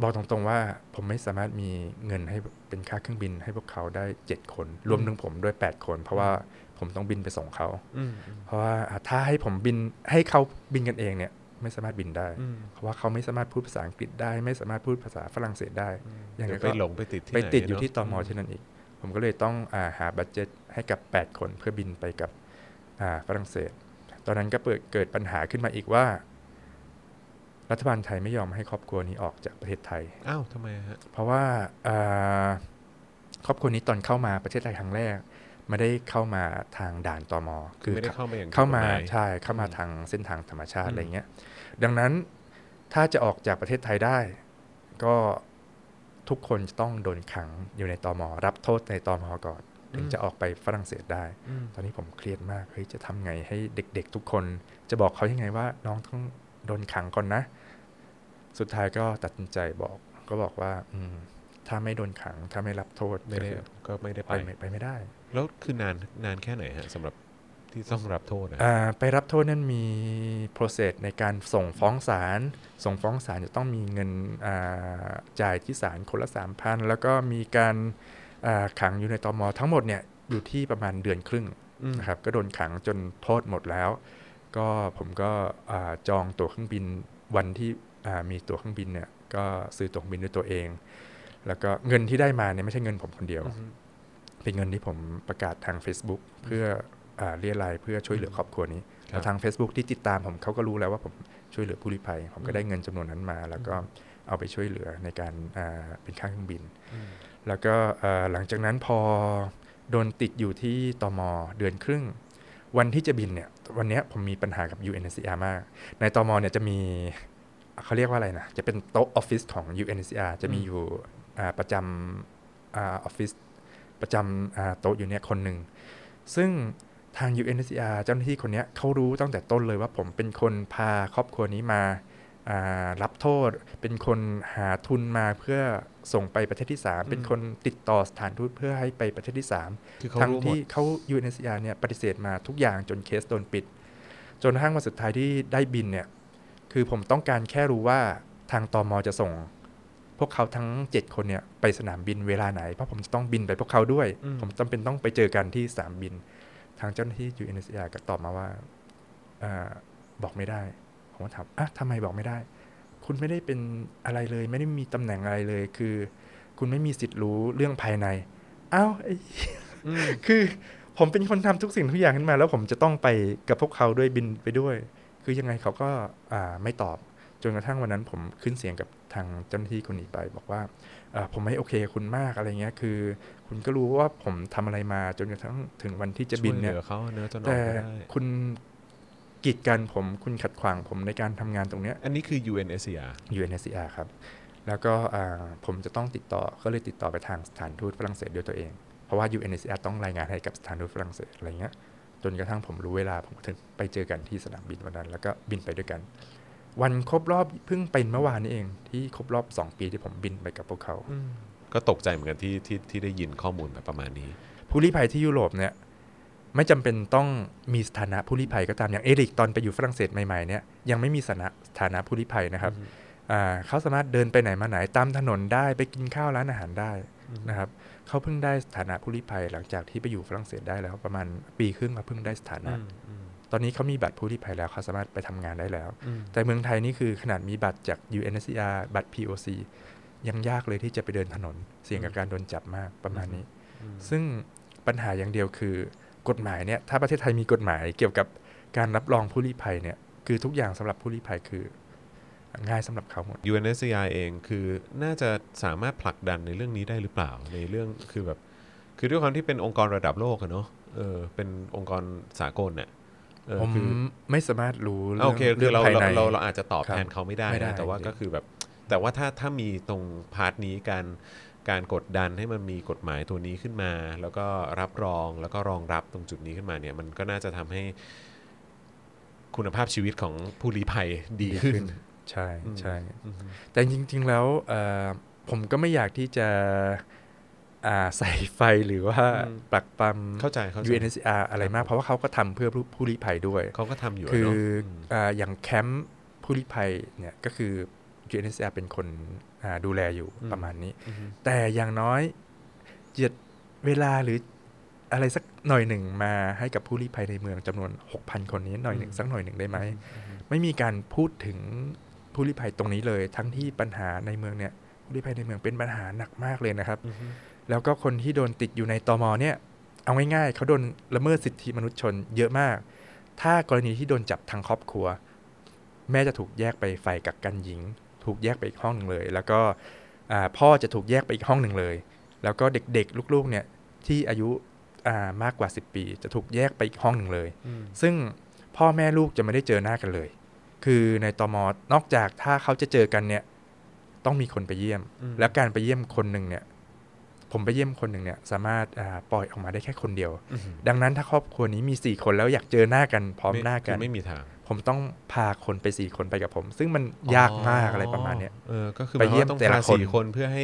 บอกตรงๆว่าผมไม่สามารถมีเงินให้เป็นค่าเครื่องบินให้พวกเขาได้เจ็ดคน รวมถึงผมด้วยแปดคน เพราะว่าผมต้องบินไปส่งเขา เพราะว่าถ้าให้ผมบินให้เขาบินกันเองเนี่ย ไม่สามารถบินได้ เพราะว่าเขาไม่สามารถพูดภาษาอังกฤษได้ ไม่สามารถพูดภาษาฝรั่งเศสได้อย่างไรก็ไปหลงไปติดไปติดอยู่ที่ตอมอเช่นนั้นอีก ผมก็เลยต้องอาหาบัตเจ็ตให้กับ 8 คนเพื่อบินไปกับฝรั่งเศส ตอนนั้นก็เปิดเกิดปัญหาขึ้นมาอีกว่า รัฐบาลไทยไม่ยอมให้ครอบครัวนี้ออกจากประเทศไทยอ้าวทำไมฮะเพราะว่าครอบครัวนี้ตอนเข้ามาประเทศไทยครั้งแรกไม่ได้เข้ามาทางด่านตอมอคือไม่ได้เข้ามาอย่างเข้ามาใช่เข้ามาทางเส้นทางธรรมชาติอะไรเงี้ย ดังนั้นถ้าจะออกจากประเทศไทยได้ ก็ทุกคนจะต้องโดนขังอยู่ในตอมอรับโทษในตอมอก่อน ถึงจะออกไปฝรั่งเศสได้ ตอนนี้ผมเครียดมากเฮ้ยจะทำไงให้เด็ก ๆ ทุกคน จะบอกเขายังไงว่า น้องต้องโดนขังก่อนนะ สุดท้ายก็ตัดสินใจบอก ก็บอกว่า อืถ้าไม่โดนขังถ้าไม่รับโทษไม่ได้ก็ไม่ได้ไปไปไม่ได้ แล้วคือนานนานแค่ไหนฮะสำหรับ ที่ต้องรับโทษนะไปรับโทษนั้นมี process ในการส่งฟ้องศาลส่งฟ้องศาลจะต้องมีเงินจ่ายที่ศาลคนละสามพันแล้วก็มีการขังอยู่ในตอมอทั้งหมดเนี่ยอยู่ที่ประมาณเดือนครึ่งนะครับก็โดนขังจนโทษหมดแล้ว ก็ผมก็จองตั๋วเครื่องบินวันที่มีตั๋วเครื่องบินเนี่ยก็ซื้อตั๋วเครื่องบินด้วยตัวเอง แล้วก็เงินที่ได้มาเนี่ยไม่ใช่เงินผมคนเดียว เป็นเงินที่ผมประกาศทาง Facebook เพื่อ เรียรายเพื่อช่วยเหลือครอบครัวนี้แล้วทาง Facebook ที่ติดตามผมเขาก็รู้แล้วว่าผมช่วยเหลือผู้ลี้ภัย ผมก็ได้เงินจำนวนนั้นมา แล้วก็เอาไปช่วยเหลือในการเป็นค่าเครื่องบิน แล้วก็หลังจากนั้นพอโดนติดอยู่ที่ตอมอเดือนครึ่ง วันที่จะบินเนี่ยวันเนี้ยผมมีปัญหากับ UNHCR มาก ในตมเนี่ยจะมีเขาเรียกว่าอะไรนะ จะเป็นโต๊ะออฟฟิศของ UNHCR จะมีอยู่อ่าประจำอาออฟฟิศประจำอ่าโต๊ะอยู่เนี่ยคนหนึ่งซึ่ง ทาง UNHCR เจ้าหน้าที่คนเนี้ยเขารู้ตั้งแต่ต้นเลยว่าผมเป็นคนพาครอบครัวนี้มาอ่ารับโทษ เป็นคนหาทุนมาเพื่อส่งไปประเทศที่ 3 เป็นคนติดต่อสถานทูตเพื่อให้ไปประเทศที่3คือเขาทั้งรู้หมดที่เขา UNHCR เนี่ยปฏิเสธมาทุกอย่างจนเคสโดนปิด จนกระทั่งวันสุดท้ายที่ได้บินเนี่ยคือผมต้องการแค่รู้ว่าทางตอมจะส่ง พวกเขาทั้ง 7 คนเนี่ยไปสนามบินเวลาไหน เพราะผมจะต้องบินไปพวกเขาด้วยอืมผมจำเป็นต้องไปเจอกันที่สนามบิน ทางเจ้าหน้าที่ UNHCR ก็ตอบมาว่าอาบอกไม่ได้ ผมก็ถามอะทำไมบอกไม่ได้ คุณไม่ได้เป็นอะไรเลย ไม่ได้มีตำแหน่งอะไรเลย คือ คุณไม่มีสิทธิ์รู้เรื่องภายในอ้าวไอ้อืมคือผมเป็นคนทำทุกสิ่งทุกอย่างขึ้นมา แล้วผมจะต้องไปกับพวกเขาด้วยบินไปด้วย คือยังไงเขาก็อ่าไม่ตอบจนกระทั่งวันนั้นผมขึ้นเสียงกับทางเจ้าหน้าที่คนนี้ไป บอกว่าอ่า ผมไม่โอเคกับคุณมากอะไรเงี้ย คือ คุณก็รู้ว่าผมทำอะไรมาจนกระทั่งถึงวันที่จะบินเนี่ยช่วหลือเขาเนื้อะจนออกแต่ไม่ได้คุณกีดกันผมคุณขัดขวางผมในการทำงานตรงเนี้ยอันนี้คือ UNSCR UNHCR ครับ แล้วก็อ่าผมจะต้องติดต่อก็เลยติดต่อไปทางสถานทูตฝรั่งเศสด้วยตัวเอง เพราะว่า UNHCR ต้องรายงานให้กับสถานทูตฝรั่งเศสอะไรเงี้ยจนกระทั่งผมรู้เวลาผมก็ถึงไปเจอกันที่สนามบินวันนั้น แล้วก็บินไปด้วยกัน วันครบรอบเพิ่งเป็นเมื่อวานนี้เอง ที่ครบรอบ 2 ปีที่ผมบินไปกับพวกเขา ก็ตกใจเหมือนกันที่ที่ที่ได้ยินข้อมูลแบบประมาณนี้ ผู้ลี้ภัยที่ยุโรปเนี่ยไม่จำเป็นต้องมีสถานะผู้ลี้ภัยก็ตามอย่างเอริกตอนไปอยู่ฝรั่งเศสใหม่ๆเนี่ยยังไม่มีสถานะสถานะผู้ลี้ภัยนะครับอ่าเขาสามารถเดินไปไหนมาไหนตามถนนได้ไปกินข้าวร้านอาหารได้นะครับเขาเพิ่งได้สถานะผู้ลี้ภัยหลังจากที่ไปอยู่ฝรั่งเศสได้แล้วประมาณปีครึ่งเขาเพิ่งได้สถานะ ตอนนี้เขามีบัตรผู้ลี้ภัยแล้วเขาสามารถไปทำงานได้แล้ว แต่เมืองไทยนี่คือขนาดมีบัตรจาก UNHCR บัตร POC ยังยากเลยที่จะไปเดินถนน เสี่ยงกับการโดนจับมากประมาณนี้ ซึ่งปัญหาอย่างเดียวคือกฎหมายเนี่ยถ้าประเทศไทยมีกฎหมายเกี่ยวกับการรับรองผู้ลี้ภัยเนี่ยคือทุกอย่างสำหรับผู้ลี้ภัยคือง่ายสำหรับเขาหมด UNSCR เองคือน่าจะสามารถผลักดันในเรื่องนี้ได้หรือเปล่าในเรื่องคือแบบ คือด้วยความที่เป็นองค์กรระดับโลกอะเนาะเออเป็นองค์กรสากลเนี่ยเออ ผมคือไม่สามารถรู้อะโอเคเรื่คือองเราภายเราในเราเราอาจจะตอบครับแทนเขาไม่ได้ไม่ได้นะแต่ว่าจริงก็คือแบบแต่ว่าถ้าถ้ามีตรงพาร์ทนี้การการกดดันให้มันมีกฎหมายตัวนี้ขึ้นมา แล้วก็รับรองแล้วก็รองรับตรงจุดนี้ขึ้นมาเนี่ย มันก็น่าจะทำให้คุณภาพชีวิตของผู้ลี้ภัยดีขึ้น ใช่ใช่อืมแต่จริง ๆ แล้วเอ่อผมก็ไม่อยากที่จะอ่า ใส่ไฟหรือว่าอืมปลักปั๊มเข้าใจเข้าใจ UNHCR อะไรมาก เพราะว่าเขาก็ทำเพื่อผู้ผู้ลี้ภัยด้วยเขาก็ทำอยู่คือเนาะอ่าอย่างแคมป์ผู้ลี้ภัยเนี่ยก็คือ UNHCR เป็นคนอ่าดูแลอยู่ประมาณนี้มแต่อย่างน้อยเจ็ดเวลาหรืออะไรสักหน่อยหนึ่งมาให้กับผู้ลี้ภัยในเมืองจำนวน 6,000 คนนี้หน่อยหนึ่งสักหน่อยหนึ่งได้ไหมไม่มีการพูดถึงผู้ลี้ภัยตรงนี้เลย ทั้งที่ปัญหาในเมืองเนี่ยผู้ลี้ภัยในเมืองเป็นปัญหาหนักมากเลยนะครับอืมอืม แล้วก็คนที่โดนติดอยู่ในตมเนี่ย เอาง่ายๆเขาโดนละเมิดสิทธิมนุษยชนเยอะมาก ถ้ากรณีที่โดนจับทางครอบครัว แม่จะถูกแยกไปฝ่ายกักกันหญิง ถูกแยกไปอีกห้องหนึ่งเลย แล้วก็อ่าพ่อจะถูกแยกไปอีกห้องหนึ่งเลย แล้วก็เด็กๆ ลูกๆเนี่ยที่อายุอ่ามากกว่า 10 ปี จะถูกแยกไปอีกห้องหนึ่งเลยอืมซึ่งพ่อแม่ลูกจะไม่ได้เจอหน้ากันเลย คือในตมนอกจากถ้าเขาจะเจอกันเนี่ย ต้องมีคนไปเยี่ยมอืมแล้วการไปเยี่ยมคนหนึ่งเนี่ย ผมไปเยี่ยมคนหนึ่งเนี่ยสามารถอ่าปล่อยออกมาได้แค่คนเดียวอืมดังนั้นถ้าครอบครัวนี้มีสี่คนแล้วอยากเจอหน้ากันพร้อมหน้ากันคือไม่มีทาง ผมต้องพาคนไปสี่คนไปกับผม ซึ่งมันยากมากอะไรประมาณเนี้ยเออก็คือไปเยี่ยมหาว่าต้องแต่ละพาคนสี่คนเพื่อให้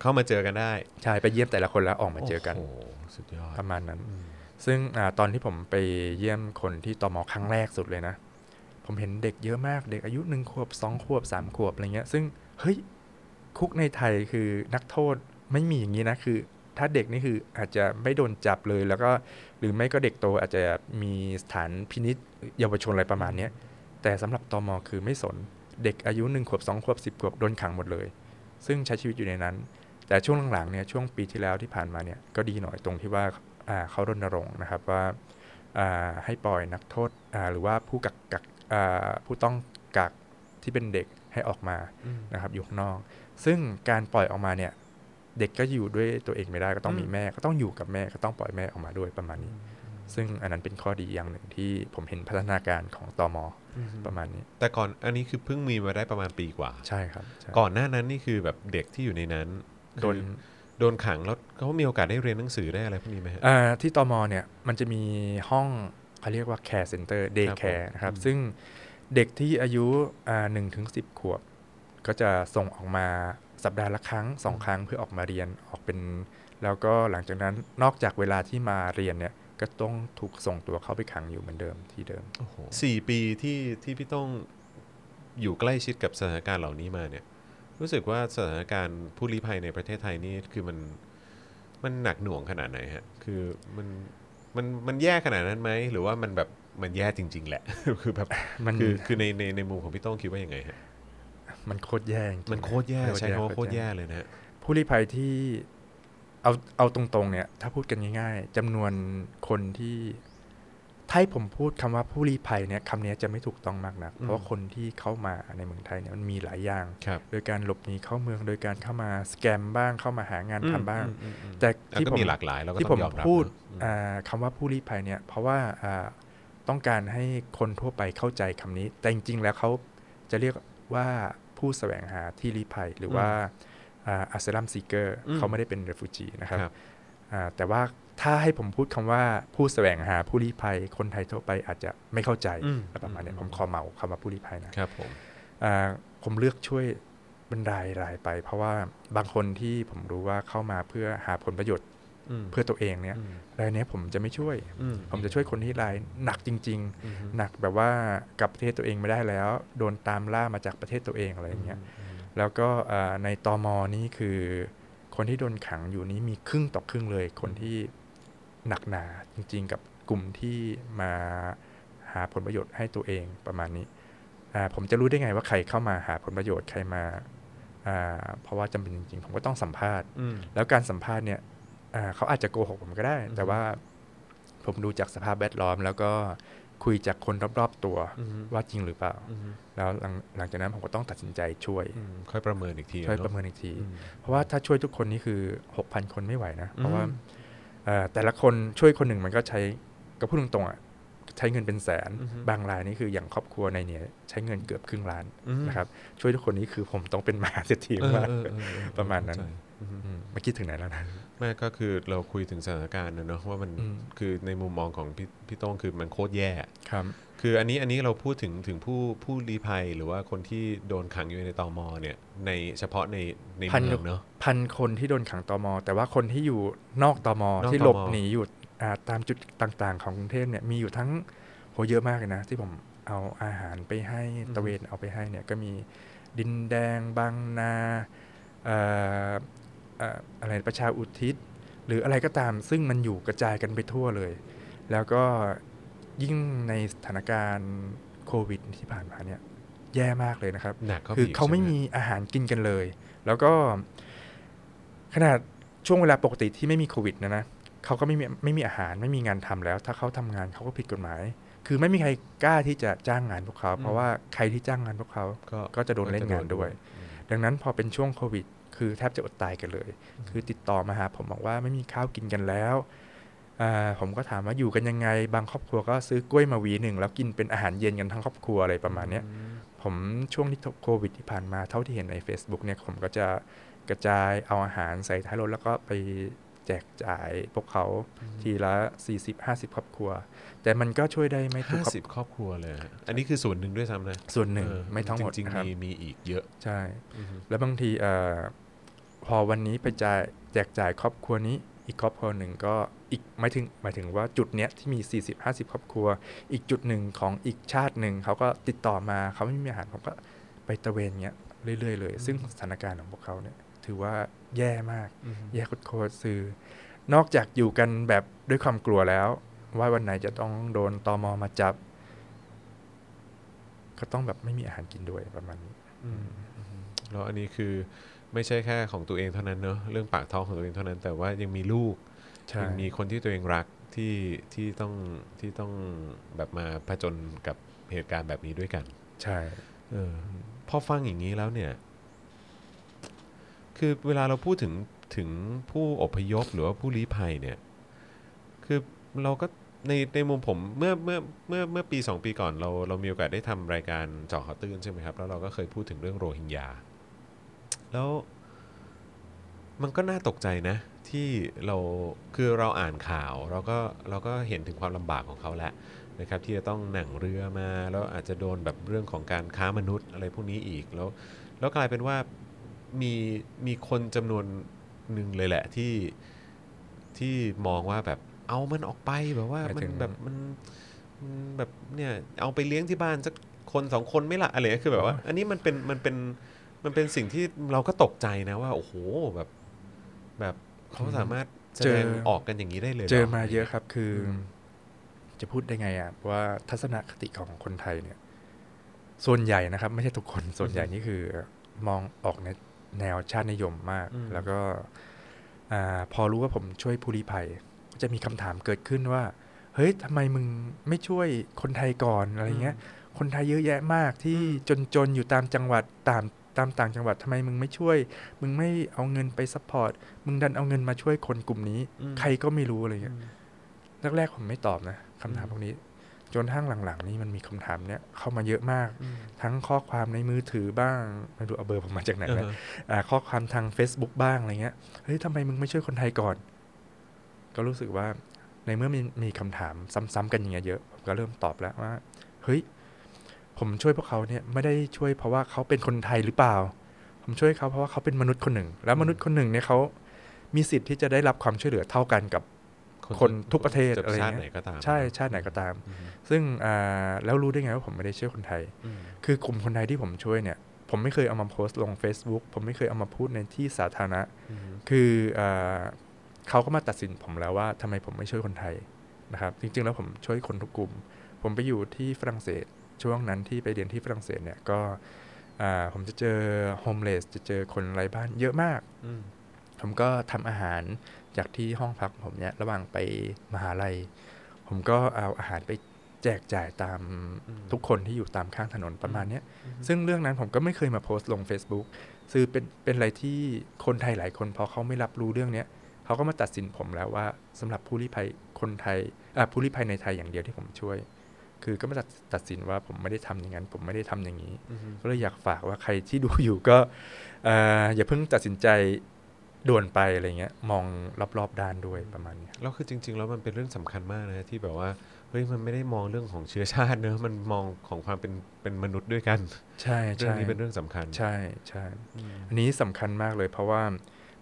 เข้ามาเจอกันได้ใช่ไปเยี่ยมแต่ละคนแล้วออกมาเจอกันโอ้โหสุดยอดประมาณนั้นอืมซึ่งอาตอนที่ผมไปเยี่ยมคนที่ตมครั้งแรกสุดเลยนะ ผมเห็นเด็กเยอะมากเด็กอายุหนึ่งขวบสองขวบสามขวบอะไรเงี้ย ซึ่งเฮ้ยคุกในไทยคือนักโทษ ไม่มีอย่างนี้นะคือ ถ้าเด็กนี่คืออาจจะไม่โดนจับเลย แล้วก็หรือไม่ก็เด็กโตอาจจะมีสถานพินิษเยาวชนอะไรประมาณเนี้ยแต่สำหรับตมคือไม่สนเด็กอายุหนึ่งขวบสองขวบสิบขวบโดนขังหมดเลย ซึ่งใช้ชีวิตอยู่ในนั้น แต่ช่วงหลังๆเนี่ยช่วงปีที่แล้วที่ผ่านมาเนี่ยก็ดีหน่อยตรงที่ว่าอ่าเขารณรงค์นะครับว่าอ่าให้ปล่อยนักโทษอ่าหรือว่าผู้กักกักอ่าผู้ต้องกักที่เป็นเด็กให้ออกมาอืมนะครับอยู่ข้างนอก ซึ่งการปล่อยออกมาเนี่ย เด็กก็อยู่ด้วยตัวเองไม่ได้ก็ต้องมีอืมแม่ ก็ต้องอยู่กับแม่ก็ต้องปล่อยแม่ออกมาด้วยประมาณนี้ ซึ่งอันนั้นเป็นข้อดีอย่างหนึ่งที่ผมเห็นพัฒนาการของตอมประมาณนี้ แต่ก่อนอันนี้คือเพิ่งมีมาได้ประมาณปีกว่า ใช่ครับใช่ก่อนหน้านั้นนี่คือแบบเด็กที่อยู่ในนั้นโดนคือโดนขังแล้วเขามีโอกาสได้เรียนหนังสือได้อะไรพวกนี้ไหมฮะอ่าที่ตอมเนี่ยมันจะมีห้องเขาเรียกว่า care center day ครับผม care นะครับอืมซึ่งเด็กที่อายุอ่าหนึ่งถึงสิบขวบ ก็จะส่งออกมา สัปดาห์ละครั้งสองครั้งเพื่อออกมาเรียนออกเป็น แล้วก็หลังจากนั้นนอกจากเวลาที่มาเรียนเนี่ยก็ต้องถูกส่งตัวเข้าไปขังอยู่เหมือนเดิมที่เดิมโอ้โหสี่ปีที่ที่พี่ต้องอยู่ใกล้ชิดกับสถานการณ์เหล่านี้มาเนี่ย รู้สึกว่าสถานการณ์ผู้ลี้ภัยในประเทศไทยนี่คือมันมันหนักหน่วงขนาดไหนฮะ คือมันมันมันแย่ขนาดนั้นไหมหรือว่ามันแบบมันแย่จริง ๆ แหละ คือแบบมันคือคือในในในมุมของพี่โต้องคิดว่ายังไงฮะ มันโคตรแย่จริงๆมันโคตรแย่โคตรใช้คำว่าโคตรโคตรแย่แย่เลยนะฮะผู้ลี้ภัยที่เอาเอาตรงๆ เนี่ย ถ้าพูดกันง่ายๆจำนวนคนที่ถ้าให้ผมพูดคำว่าผู้ลี้ภัยเนี่ยคำนี้จะไม่ถูกต้องมากนะอืมเพราะว่าคนที่เข้ามาในเมืองไทยเนี่ยมันมีหลายอย่างครับโดยการหลบหนีเข้าเมือง โดยการเข้ามาสแกมบ้างเข้ามาหางานทำบ้างอืมอืมอืมแต่อะที่ก็ผมมีหลากหลายเราก็ที่ต้ผองมยอมรับพูดนะอืมอ่าคำว่าผู้ลี้ภัยเนี่ย เพราะว่าอ่าต้องการให้คนทั่วไปเข้าใจคำนี้ แต่จริงๆแล้วเขาจะเรียกว่า ผู้แสวงหาที่ลี้ภัย หรือว่าอัสลัมซีเกอร์อืมเขาไม่ได้เป็นเรฟูจีนะครับครับอ่าแต่ว่าถ้าให้ผมพูดคำว่าผู้แสวงหาผู้ลี้ภัย คนไทยทั่วไปอาจจะไม่เข้าใจอืมประมาณเนี้ยอืมผมขอเหมาคำว่าผู้ลี้ภัยนะครับผมอ่าผมเลือกช่วยบรรดายรายไป เพราะว่าบางคนที่ผมรู้ว่าเข้ามาเพื่อหาผลประโยชน์อืม เพื่อตัวเองเนี่ยอืมรายเนี้ยผมจะไม่ช่วยอืมผมจะช่วยคนที่รายหนักจริงอืมๆหนักแบบว่ากลับประเทศตัวเองไม่ได้แล้ว โดนตามล่ามาจากประเทศตัวเองอะไรอย่างเงี้ยแล้วก็อ่าในตอมอนี่คือคนที่โดนขังอยู่นี้มีครึ่งต่อครึ่งเลย คนที่หนักหนาจริง ๆ กับกลุ่มที่มาหาผลประโยชน์ให้ตัวเองประมาณนี้อ่าผมจะรู้ได้ไงว่าใครเข้ามาหาผลประโยชน์ใครมาอ่าเพราะว่าจำเป็นจริงๆ ผมก็ต้องสัมภาษณ์อืมแล้วการสัมภาษณ์เนี่ยอ่า เขาอาจจะโกหกผมก็ได้อืมแต่ว่าผมดูจากสภาพแวดล้อม แล้วก็คุยจากคนรอบๆตัวอืมว่าจริงหรือเปล่าอืมแล้วหลังหลังจากนั้นผมก็ต้องตัดสินใจช่วยอืมค่อยประเมินอีกทีช่วยเนอะประเมินอีกทีอืมเพราะว่าถ้าช่วยทุกคนนี่คือ6,000คนไม่ไหวนะ เพราะว่าอืมเอ่อแต่ละคนช่วยคนหนึ่งมันก็ใช้ก็พูดตรงๆอะใช้เงินเป็นแสนอือฮึบางรายนี่คืออย่างครอบครัวในเนี่ยใช้เงินเกือบครึ่งล้านอืมนะครับ ช่วยทุกคนนี้คือผมต้องเป็นมหาเศรษฐีเออมากเออเออเออประมาณนั้นเข้ใจอื มอืมเมื่อกี้ถึงไหนแล้วนะแม่ก็คือเราคุยถึงสถานการณ์นะเนอะว่ามันอืมคือในมุมมองของพี่พี่โต้งคือมันโคตรแย่ครับ คืออันนี้อันนี้เราพูดถึงถึงผู้ผู้ลี้ภัยหรือว่าคนที่โดนขังอยู่ในตอมเนี่ยในเฉพาะในในพันเมืองเนอะพันคนที่โดนขังตอมแต่ว่าคนที่อยู่นอกตมนอกที่ตมหลบหนีอยู่อ่าตามจุดต่างๆ ของกรุงเทพเนี่ยมีอยู่ทั้งโหเยอะมากเลยนะ ที่ผมเอาอาหารไปให้ตะเวนเอาไปให้เนี่ยก็มีดินแดงบางนาเอ่อเอ่ออะไรประชาอุทิศ หรืออะไรก็ตาม ซึ่งมันอยู่กระจายกันไปทั่วเลย แล้วก็ยิ่งในสถานการณ์โควิดที่ผ่านมาเนี่ยแย่มากเลยนะครับหนักเข้าปคืออีกเขาไม่ใช่หมีอาหารกินกันเลย แล้วก็ขนาดช่วงเวลาปกติที่ไม่มีโควิดนะนะเขาก็ไม่มีไม่มีอาหารไม่มีงานทำแล้ว ถ้าเขาทำงานเขาก็ผิดกฎหมาย คือไม่มีใครกล้าที่จะจ้างงานพวกเขา เพราะว่าใครที่จ้างงานพวกเขาก็ก็จะโดนเล่นงานด้วย ดังนั้นพอเป็นช่วงโควิด คือแทบจะอดตายกันเลย คือติดต่อมาหาผมบอกว่าไม่มีข้าวกินกันแล้วอ่าผมก็ถามว่าอยู่กันยังไง บางครอบครัวก็ซื้อกล้วยมาหวีหนึ่งแล้วกินเป็นอาหารเย็นกันทั้งครอบครัวอะไรประมาณเนี้ยผมช่วงที่โควิดที่ผ่านมาเท่าที่เห็นใน Facebook เนี่ยผมก็จะกระจายเอาอาหารใส่ท้ายรถแล้วก็ไปแจกจ่ายพวกเขาทีละ 40-50 ครอบครัว แต่มันก็ช่วยได้ไม่ทุกห้าครอบสิบครอบครัวเลยฮะอันนี้คือส่วนหนึ่งด้วยซ้ำนะ ส่วนหนึ่งเออไม่ทั้งหมดจริงนะครับๆมีมีอีกเยอะ ใช่ แล้วบางทีเอ่อ พอวันนี้ไปจ่ายแจกจ่ายครอบครัวนี้ อีกครอบครัวหนึ่งก็อีกหมายถึงหมายถึงว่าจุดเนี้ยที่มี 40-50 ครอบครัว อีกจุดหนึ่งของอีกชาติหนึ่งเขาก็ติดต่อมาเขาไม่มีอาหารผมก็ไปตระเวนเงี้ยเรื่อยๆเลย ซึ่งสถานการณ์ของพวกเขาเนี่ยถือว่าแย่มากแย่โคตรๆซื้อนอกจากอยู่กันแบบด้วยความกลัวแล้ว ว่าวันไหนจะต้องโดนตอมอมาจับ ก็ต้องแบบไม่มีอาหารกินด้วยประมาณนี้แล้วอันนี้คือ ไม่ใช่แค่ของตัวเองเท่านั้นเนอะเรื่องปากท้องของตัวเองเท่านั้น แต่ว่ายังมีลูกใช่ยังมีคนที่ตัวเองรักที่ที่ต้องที่ต้องแบบมาผจญกับเหตุการณ์แบบนี้ด้วยกัน ใช่เออพอฟังอย่างนี้แล้วเนี่ย คือเวลาเราพูดถึงถึงผู้อพยพหรือว่าผู้ลี้ภัยเนี่ย คือเราก็ในในมุมผมเมื่อเมื่อเมื่อเมื่อปี 2 ปีก่อนเราเรามีโอกาสได้ทำรายการเจาะข่าวตื้นใช่ไหมครับ แล้วเราก็เคยพูดถึงเรื่องโรฮิงญา แล้วมันก็น่าตกใจนะที่เราคือเราอ่านข่าวเราก็เราก็เห็นถึงความลำบากของเขาแล้วนะครับที่จะต้องหนั่งเรือมาแล้วอาจจะโดนแบบเรื่องของการค้ามนุษย์อะไรพวกนี้อีกแล้ว แล้วกลายเป็นว่ามีมีคนจำนวนหนึ่งเลยแหละที่ที่มองว่าแบบเอามันออกไปแบบว่าหมายมัถึนงแบบมันมันแบบเนี่ยเอาไปเลี้ยงที่บ้านสักคนสองคนไม่ละอะไรคือแบบว่า อันนี้มันเป็นมันเป็น มันเป็นสิ่งที่เราก็ตกใจนะว่า โอ้โหแบบแบบเขาสามารถแสดงออกกันอย่างนี้ได้เลยหรเจอมาเยอะครับคืออจะพูดได้ไงอะว่าทัศนคติของคนไทยเนี่ย ส่วนใหญ่นะครับ ไม่ใช่ทุกคนส่วนใหญ่นี่คือ มองออกในแนวชาตินิยมมากอืมแล้วก็อาพอรู้ว่าผมช่วยผู้ลี้ภัย ก็จะมีคำถามเกิดขึ้นว่า เฮ้ยทำไมมึงไม่ช่วยคนไทยก่อนอะไรเงี้ย คนไทยเยอะแยะมากที่จนๆอยู่ตามจังหวัดตาม ตามต่างจังหวัดทำไมมึงไม่ช่วย มึงไม่เอาเงินไป support มึงดันเอาเงินมาช่วยคนกลุ่มนี้อืมใครก็ไม่รู้อะไรเงี้ยอืมแรกๆผมไม่ตอบนะคำถามอืมพวกนี้ จนกระทั่งหลังๆ นี่มันมีคำถามเนี้ยเข้ามาเยอะมากอืมทั้งข้อความในมือถือบ้างไม่รู้เอาเบอร์ผมมาจากไหนเอนะออ่าข้อความทาง Facebook บ้างอะไรเงี้ย เฮ้ยทำไมมึงไม่ช่วยคนไทยก่อน ก็รู้สึกว่าในเมื่อมีมีคำถามซ้ำๆกันอย่างเงี้ยเยอะผมก็เริ่มตอบแล้วว่า เฮ้ย ผมช่วยพวกเขาเนี่ยไม่ได้ช่วยเพราะว่าเขาเป็นคนไทยหรือเปล่า ผมช่วยเขาเพราะว่าเขาเป็นมนุษย์คนหนึ่ง แล้วมนุษย์คนหนึ่งเนี่ยเขามีสิทธิ์ที่จะได้รับความช่วยเหลือเท่ากันกับคนทุกประเทศจอะไรชาติเงี้ยไหนก็ตามใช่ชาติไหนก็ตามอืมซึ่งอ่าแล้วรู้ได้ไงว่าผมไม่ได้ช่วยคนไทยอืมคือกลุ่มคนไทยที่ผมช่วยเนี่ย ผมไม่เคยเอามาโพสต์ลง Facebook ผมไม่เคยเอามาพูดในที่สาธารณะอืมคืออาเขาก็มาตัดสินผมแล้วว่าทำไมผมไม่ช่วยคนไทยนะครับ จริงๆแล้วผมช่วยคนทุกกลุ่ม ผมไปอยู่ที่ฝรั่งเศส ช่วงนั้นที่ไปเรียนที่ฝรั่งเศสเนี่ยก็อ่าผมจะเจอโฮมเลสจะเจอคนไร้บ้านเยอะมากอืมผมก็ทำอาหารจากที่ห้องพักผมเนี่ยระหว่างไปมหาลัย ผมก็เอาอาหารไปแจกจ่ายตามอืมทุกคนที่อยู่ตามข้างถนนประมาณเนี้ยอืมซึ่งเรื่องนั้นผมก็ไม่เคยมาโพสต์ลง Facebook ซึ่งเป็นเป็นอะไรที่คนไทยหลายคนพอเขาไม่รับรู้เรื่องเนี้ยเขาก็มาตัดสินผมแล้วว่าสำหรับผู้ลี้ภัยคนไทยอะผู้ลี้ภัยในไทยอย่างเดียวที่ผมช่วย คือก็มาตัดตัดสินว่าผมไม่ได้ทำอย่างนั้น ผมไม่ได้ทำอย่างนี้อืมก็เลยอยากฝากว่าใครที่ดูอยู่ก็เอ่ออย่าเพิ่งตัดสินใจด่วนไปอะไรเงี้ยมองรอบๆด้านด้วยประมาณเนี้ยแล้วคือจริง ๆ แล้วมันเป็นเรื่องสำคัญมากนะที่แบบว่าเฮ้ยมันไม่ได้มองเรื่องของเชื้อชาติเนอะมันมองของความเป็นเป็นมนุษย์ด้วยกัน ใช่เรื่องใช่นี้เป็นเรื่องสำคัญ ใช่ใช่อืมอันนี้สำคัญมากเลย เพราะว่า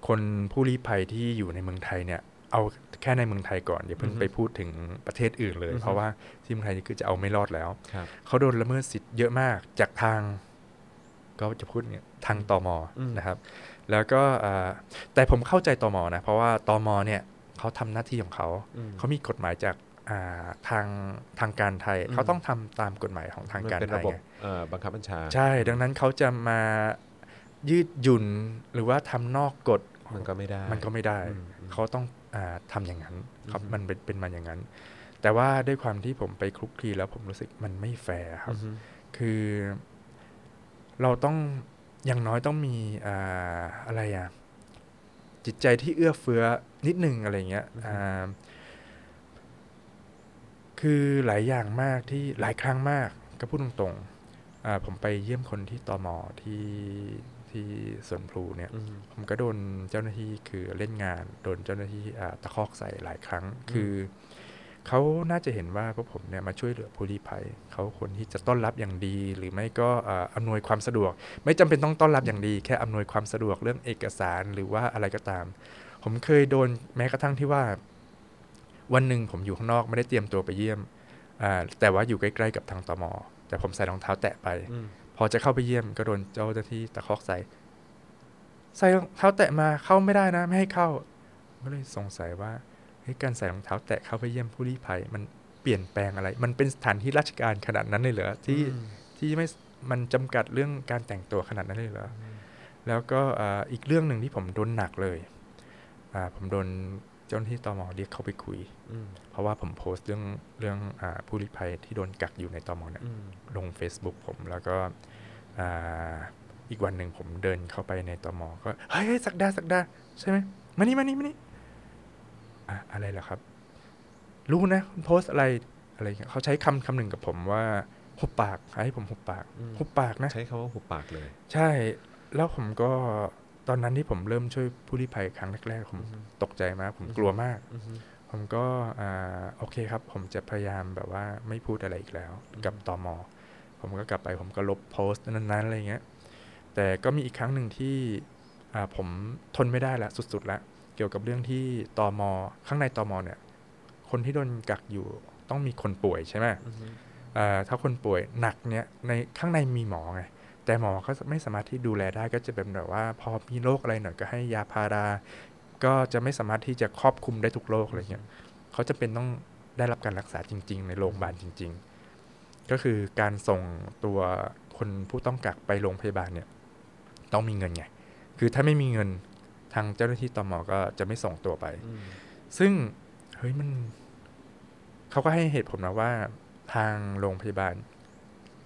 คนผู้ลี้ภัยที่อยู่ในเมืองไทยเนี่ย เอา แค่ในเมืองไทยก่อนอย่าเพิ่งไปพูดถึงประเทศอื่นเลย เพราะว่าที่เมืองไทยนี่คือจะเอาไม่รอดแล้วครับเขาโดนละเมิดสิทธิ์เยอะมากจากทาง ก็จะพูดเนี่ยทางตมอืมนะครับ แล้วก็อ่าแต่ผมเข้าใจตมนะเพราะว่าตมเนี่ยเขาทำหน้าที่ของเขาอืมเขามีกฎหมายจากอ่าทางทางการไทยอืมเขาต้องทำตามกฎหมายของทางมันการเป็นไทระยบบไงเอ่อบังคับบัญชา ใช่ ดังนั้นเขาจะมายืดหยุ่นหรือว่าทำนอกกฎมันก็ไม่ได้ มันก็ไม่ได้อืมอืมเขาต้อง อาทำอย่างนั้นครับอืมมันเป็นเป็นมาอย่างนั้น แต่ว่าด้วยความที่ผมไปคลุกคลีแล้วผมรู้สึกมันไม่แฟร์ครับอืมคือ เราต้องอย่างน้อยต้องมีอ่าอะไรอะจิตใจที่เอื้อเฟื้อนิดนึงอะไรเงี้ยอ่าคือหลายอย่างมากที่หลายครั้งมากก็พูดตรงๆอ่าผมไปเยี่ยมคนที่ตอมอที่ ที่สวนพลูเนี่ยอืมผมก็โดนเจ้าหน้าที่คือเล่นงาน โดนเจ้าหน้าที่อ่าตะคอกใส่หลายครั้ง คือเขาน่าจะเห็นว่าพวกผมเนี่ยมาช่วยเหลือผู้ลี้ภัยเขาควรที่จะต้อนรับอย่างดี หรือไม่ก็อ่าอำนวยความสะดวก ไม่จำเป็นต้องต้อนรับอย่างดี แค่อำนวยความสะดวกเรื่องเอกสารหรือว่าอะไรก็ตาม ผมเคยโดนแม้กระทั่งที่ว่า วันหนึ่งผมอยู่ข้างนอกไม่ได้เตรียมตัวไปเยี่ยมอ่าแต่ว่าอยู่ใกล้ๆกับทางตมแต่ผมใส่รองเท้าแตะไปอืม พอจะเข้าไปเยี่ยมก็โดนเจ้าหน้าที่ตะคอกใส่ ใส่รองเท้าแตะมาเข้าไม่ได้นะไม่ให้เข้า ก็เลยสงสัยว่าเฮ้ยการใส่รองเท้าแตะเข้าไปเยี่ยมผู้ลี้ภัย มันเปลี่ยนแปลงอะไร มันเป็นสถานที่ราชการขนาดนั้นเลยเหรอที่อืมที่ไม่มันจำกัดเรื่องการแต่งตัวขนาดนั้นเลยเหรอแล้วก็อ่าอีกเรื่องหนึ่งที่ผมโดนหนักเลยอ่าผมโดนเจ้าหน้าที่ตมเรียกเข้าไปคุยอืมเพราะว่าผมโพสต์เรื่องเรื่องอาผู้ลี้ภัยที่โดนกักอยู่ในตมเนี่ยอืมลง Facebook ผมแล้วก็อ่าอีกวันหนึ่งผมเดินเข้าไปในตมก็เฮ้ยเฮ้ยสักดาสักดาใช่ไหมมานี่มานี่มานี่อะอะไรเหรอครับ รู้นะคุณโพสต์อะไรอะไรเงี้ยเขาใช้คำคำหนึ่งกับผมว่าหุบปากให้ผมหุบปากหุบปากนะ ใช้คำว่าหุบปากเลย ใช่ แล้วผมก็ ตอนนั้นที่ผมเริ่มช่วยผู้ลี้ภัยครั้งแรกๆผมตกใจมาก ผมกลัวมาก ผมก็อ่าโอเคครับ ผมจะพยายามแบบว่าไม่พูดอะไรอีกแล้ว กับตอมอผมก็กลับไปผมก็ลบโพสต์นั้นๆอะไรเงี้ยแต่ก็มีอีกครั้งหนึ่งที่อ่าผมทนไม่ได้ละสุดๆละเกี่ยวกับเรื่องที่ตอมอข้างในตอมอเนี่ย คนที่โดนกักอยู่ต้องมีคนป่วยใช่ไหมอ่าถ้าคนป่วยหนักเนี่ยในข้างในมีหมอไง แต่หมอก็ไม่สามารถที่ดูแลได้ก็จะเป็นแบบว่า พอมีโรคอะไรหน่อยก็ให้ยาพารา ก็จะไม่สามารถที่จะครอบคลุมได้ทุกโรคอะไรเงี้ยเขาจะเป็นต้องได้รับการรักษาจริง ๆ ในโรงพยาบาลจริง ๆ ก็คือการส่งตัวคนผู้ต้องกักไปโรงพยาบาลเนี่ยต้องมีเงินไง คือถ้าไม่มีเงินทางเจ้าหน้าที่ตมก็จะไม่ส่งตัวไป ซึ่งเฮ้ยมันเขาก็ให้เหตุผลมาว่าทางโรงพยาบาล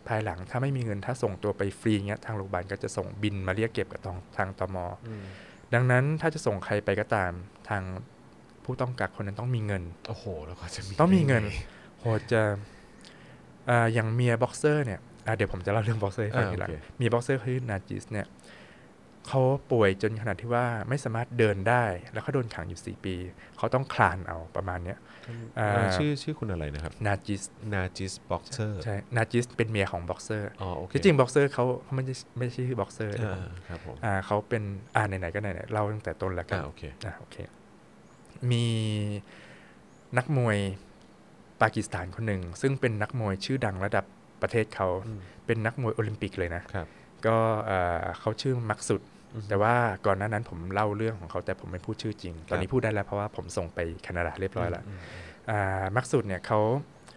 ภายหลังถ้าไม่มีเงินถ้าส่งตัวไปฟรีเงี้ยทางโรงพยาบาลก็จะส่งบินมาเรียกเก็บกับทางทางตมดังนั้นถ้าจะส่งใครไปก็ตามทางผู้ต้องกักคนนั้นต้องมีเงินโอ้โหแล้วก็จะมีต้องมีเงินโหจะอ่าอย่างเมียบ็อกเซอร์เนี่ยอ่าเดี๋ยวผมจะเล่าเรื่องบ็อกเซอร์ให้ฟังทีหลังเมียบ็อกเซอร์คือนาจิสเนี่ย เขาป่วยจนขนาดที่ว่าไม่สามารถเดินได้ แล้วเขาโดนขังอยู่สี่ปี เขาต้องคลานเอาประมาณเนี้ยอ่าชื่อชื่อคุณอะไรนะครับ นาจิส นาจิสบ็อกเซอร์ ใช่ นาจิสเป็นเมียของบ็อกเซอร์อ๋อโอเคที่จริงบ็อกเซอร์เขาเขาไม่ใช่ไม่ใช่ชื่อบ็อกเซอร์อ่าครับผมอ่าเขาเป็น อ่าไหนๆก็ไหนๆเล่าตั้งแต่ต้นแล้วกันอ่าโอเคอ่าโอเค มีนักมวยปากีสถานคนหนึ่ง ซึ่งเป็นนักมวยชื่อดังระดับประเทศเขาอืมเป็นนักมวยโอลิมปิกเลยนะครับก็เอ่อเขาชื่อมักสุดอืม แต่ว่าก่อนหน้านั้นผมเล่าเรื่องของเขาแต่ผมไม่พูดชื่อจริง ตอนนี้พูดได้แล้วเพราะว่าผมส่งไปแคนาดาเรียบร้อยแล้วมอ่ามักสุดเนี่ยเขา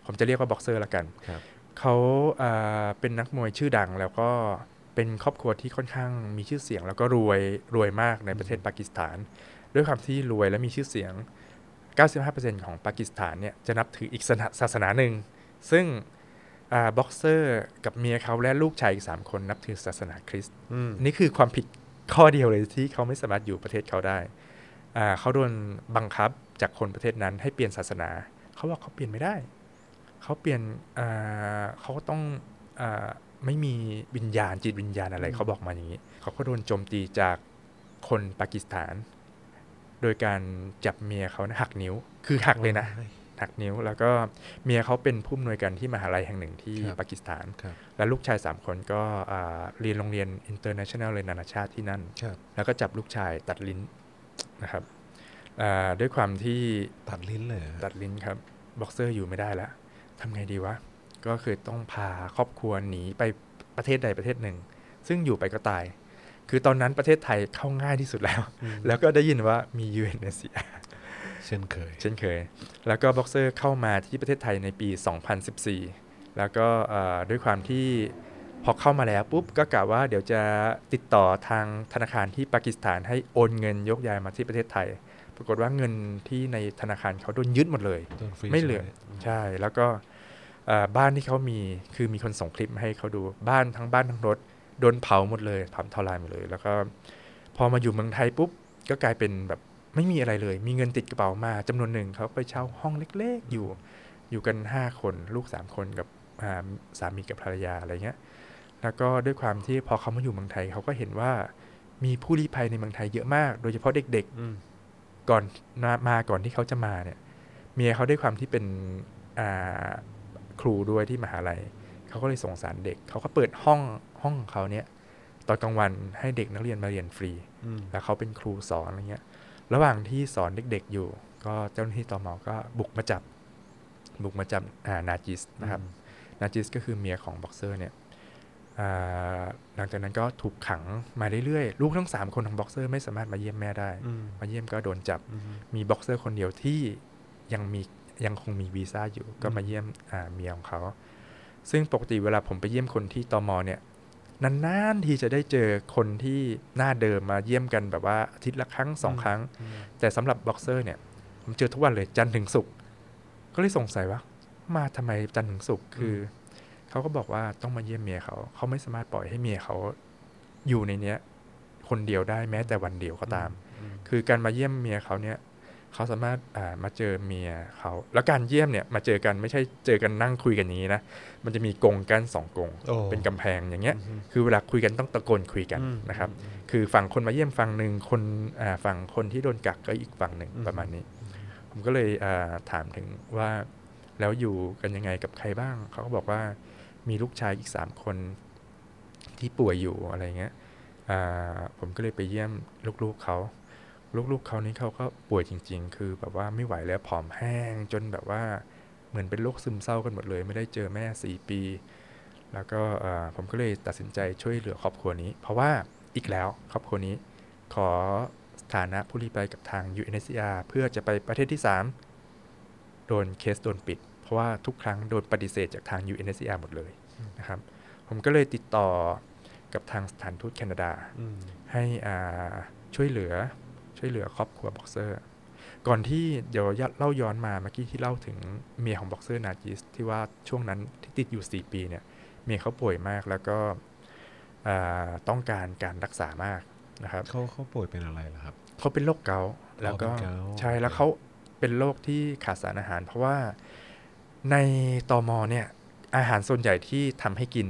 ผมจะเรียกว่าบ็อกเซอร์ละกันครับเขาอ่าเป็นนักมวยชื่อดังแล้วก็เป็นครอบครัวที่ค่อนข้างมีชื่อเสียง แล้วก็รวยรวยมากในประเทศปากีสถาน ด้วยความที่รวยและมีชื่อเสียง 95%ของปากีสถานเนี่ยจะนับถืออีกศาสนาศาสนาหนึ่ง ซึ่งบ็อกเซอร์กับเมียเขาและลูกชายอีก3คนนับถือศาสนาคริสต์อืมนี่คือความผิด ข้อเดียวเลยที่เขาไม่สามารถอยู่ประเทศเขาได้อ่าเขาโดนบังคับจากคนประเทศนั้นให้เปลี่ยนศาสนา เขาบอกเขาเปลี่ยนไม่ได้ เขาเปลี่ยนอ่าเขาก็ต้องอาไม่มีวิญญาณจิตวิญญาณอะไร เขาบอกมาอย่างนี้ เขาก็โดนโจมตีจากคนปากีสถาน โดยการจับเมียเขานะหักนิ้ว คือหักเลยนะ หักนิ้ว แล้วก็เมียเขาเป็นผู้อำนวยการที่มหาลัยแห่งหนึ่งที่ครับปากีสถานครับและลูกชาย 3 คนก็อ่าเรียนโรงเรียน international เลยนานาชาติที่นั่นครับแล้วก็จับลูกชายตัดลิ้นนะครับอ่าด้วยความที่ตัดลิ้นเลยเหรอตัดลิ้นครับบ็อกเซอร์อยู่ไม่ได้แล้วทำไงดีวะ ก็คือต้องพาครอบครัวหนีไปประเทศใดประเทศหนึ่ง ซึ่งอยู่ไปก็ตาย คือตอนนั้นประเทศไทยเข้าง่ายที่สุดแล้ว แล้วก็ได้ยินว่ามี UNHCR เช่นเคย เช่นเคย แล้วก็บ็อกเซอร์เข้ามาที่ประเทศไทยในปี 2014 แล้วก็เอ่อด้วยความที่พอเข้ามาแล้วปุ๊บก็กะว่าเดี๋ยวจะติดต่อทางธนาคารที่ปากีสถานให้โอนเงินยกย้ายมาที่ประเทศไทย ปรากฏว่าเงินที่ในธนาคารเขาโดนยึดหมดเลยโดนฟรีไม่เหลือใช่ไหมใช่แล้วก็เอ่อบ้านที่เขามีคือมีคนส่งคลิปมาให้เขาดูบ้านทั้งบ้านทั้งรถโดนเผาหมดเลยเผาทลายหมดเลย แล้วก็พอมาอยู่เมืองไทยปุ๊บก็กลายเป็นแบบ ไม่มีอะไรเลย มีเงินติดกระเป๋ามาจำนวนหนึ่งเขาไปเช่าห้องเล็กๆอยู่ อยู่กัน 5 คนลูก 3 คนกับอ่าสามีกับภรรยาอะไรเงี้ยแล้วก็ด้วยความที่พอเขามาอยู่เมืองไทยเขาก็เห็นว่ามีผู้ลี้ภัยในเมืองไทยเยอะมาก โดยเฉพาะเด็กอืมๆก่อนมามาก่อนที่เขาจะมาเนี่ยเมียเขาด้วยความที่เป็นอ่าครูด้วยที่มหาลัยเขาก็เลยสงสารเด็กเขาก็เปิดห้องห้องของเขาเนี่ยตอนกลางวันให้เด็กนักเรียนมาเรียนฟรีอืมแล้วเขาเป็นครูสอนอะไรเงี้ย ระหว่างที่สอนเด็กๆอยู่ ก็เจ้าหน้าที่ตมก็บุกมาจับ บุกมาจับอ่านาจิสนะครับ นาจิสก็คือเมียของบ็อกเซอร์เนี่ยอ่าหลังจากนั้นก็ถูกขังมาเรื่อยๆ ลูกทั้ง 3 คนของบ็อกเซอร์ไม่สามารถมาเยี่ยมแม่ได้อืมมาเยี่ยมก็โดนจับอืมมีบ็อกเซอร์คนเดียวที่ยังมียังคงมีวีซ่าอยู่ ก็อืมมาเยี่ยมอ่าเมียของเขา ซึ่งปกติเวลาผมไปเยี่ยมคนที่ตมเนี่ย นานๆทีจะได้เจอคนที่หน้าเดิมมาเยี่ยมกันแบบว่าอาทิตย์ละครั้งสองครั้งอืมแต่สำหรับบ็อกเซอร์เนี่ยผมเจอทุกวันเลยจันทร์ถึงศุกร์ก็เลยสงสัยว่า มาทำไมจันทร์ถึงศุกร์คืออเขาก็บอกว่าต้องมาเยี่ยมเมียเขา เขาไม่สามารถปล่อยให้เมียเขาอยู่ในเนี้ย คนเดียวได้แม้แต่วันเดียวก็ตามอืมคือการมาเยี่ยมเมียเขาเนี่ย เขาสามารถมาเจอเมียเขาแล้วการเยี่ยมเนี่ยมาเจอกันไม่ใช่เจอกันนั่งคุยกันนี้นะ มันจะมีกงกันสองกง เป็นกำแพงอย่างเงี้ย คือเวลาคุยกันต้องตะโกนคุยกันนะครับ คือฝั่งคนมาเยี่ยมฝั่งหนึ่งคนฝั่งคนที่โดนกักก็อีกฝั่งหนึ่งประมาณนี้ ผมก็เลยถามถึงว่าแล้วอยู่กันยังไงกับใครบ้าง เขาก็บอกว่ามีลูกชายอีกสามคนที่ป่วยอยู่อะไรเงี้ยผมก็เลยไปเยี่ยมลูกๆเขา ลูกๆเขานี้เขาก็ป่วยจริง ๆ คือแบบว่าไม่ไหวแล้วผอมแห้งจนแบบว่าเหมือนเป็นโรคซึมเศร้ากันหมดเลย ไม่ได้เจอแม่สี่ปี แล้วก็ผมก็เลยตัดสินใจช่วยเหลือครอบครัวนี้ เพราะว่าอีกแล้วครอบครัวนี้ ขอสถานะผู้ลี้ภัยกับทาง UNHCR เพื่อจะไปประเทศที่ 3 โดนเคสโดนปิด เพราะว่าทุกครั้งโดนปฏิเสธจากทาง UNHCR หมดเลยนะครับ ผมก็เลยติดต่อกับทางสถานทูตแคนาดาให้ช่วยเหลือ ช่วยเหลือครอบครัวบ็อกเซอร์ ก่อนที่เดี๋ยวเล่าย้อนมาเมื่อกี้ที่เล่าถึงเมียของบ็อกเซอร์นาจิสที่ว่าช่วงนั้นที่ติดอยู่ 4 ปีเนี่ยเมียเขาป่วยมากแล้วก็ต้องการการรักษามากนะครับเขาเขาป่วยเป็นอะไรล่ะครับเขาเป็นโรคเกาต์แล้วก็ใช่แล้วเขาเป็นโรคที่ขาดสารอาหาร เพราะว่าในตอมอเนี่ยอาหารส่วนใหญ่ที่ทำให้กิน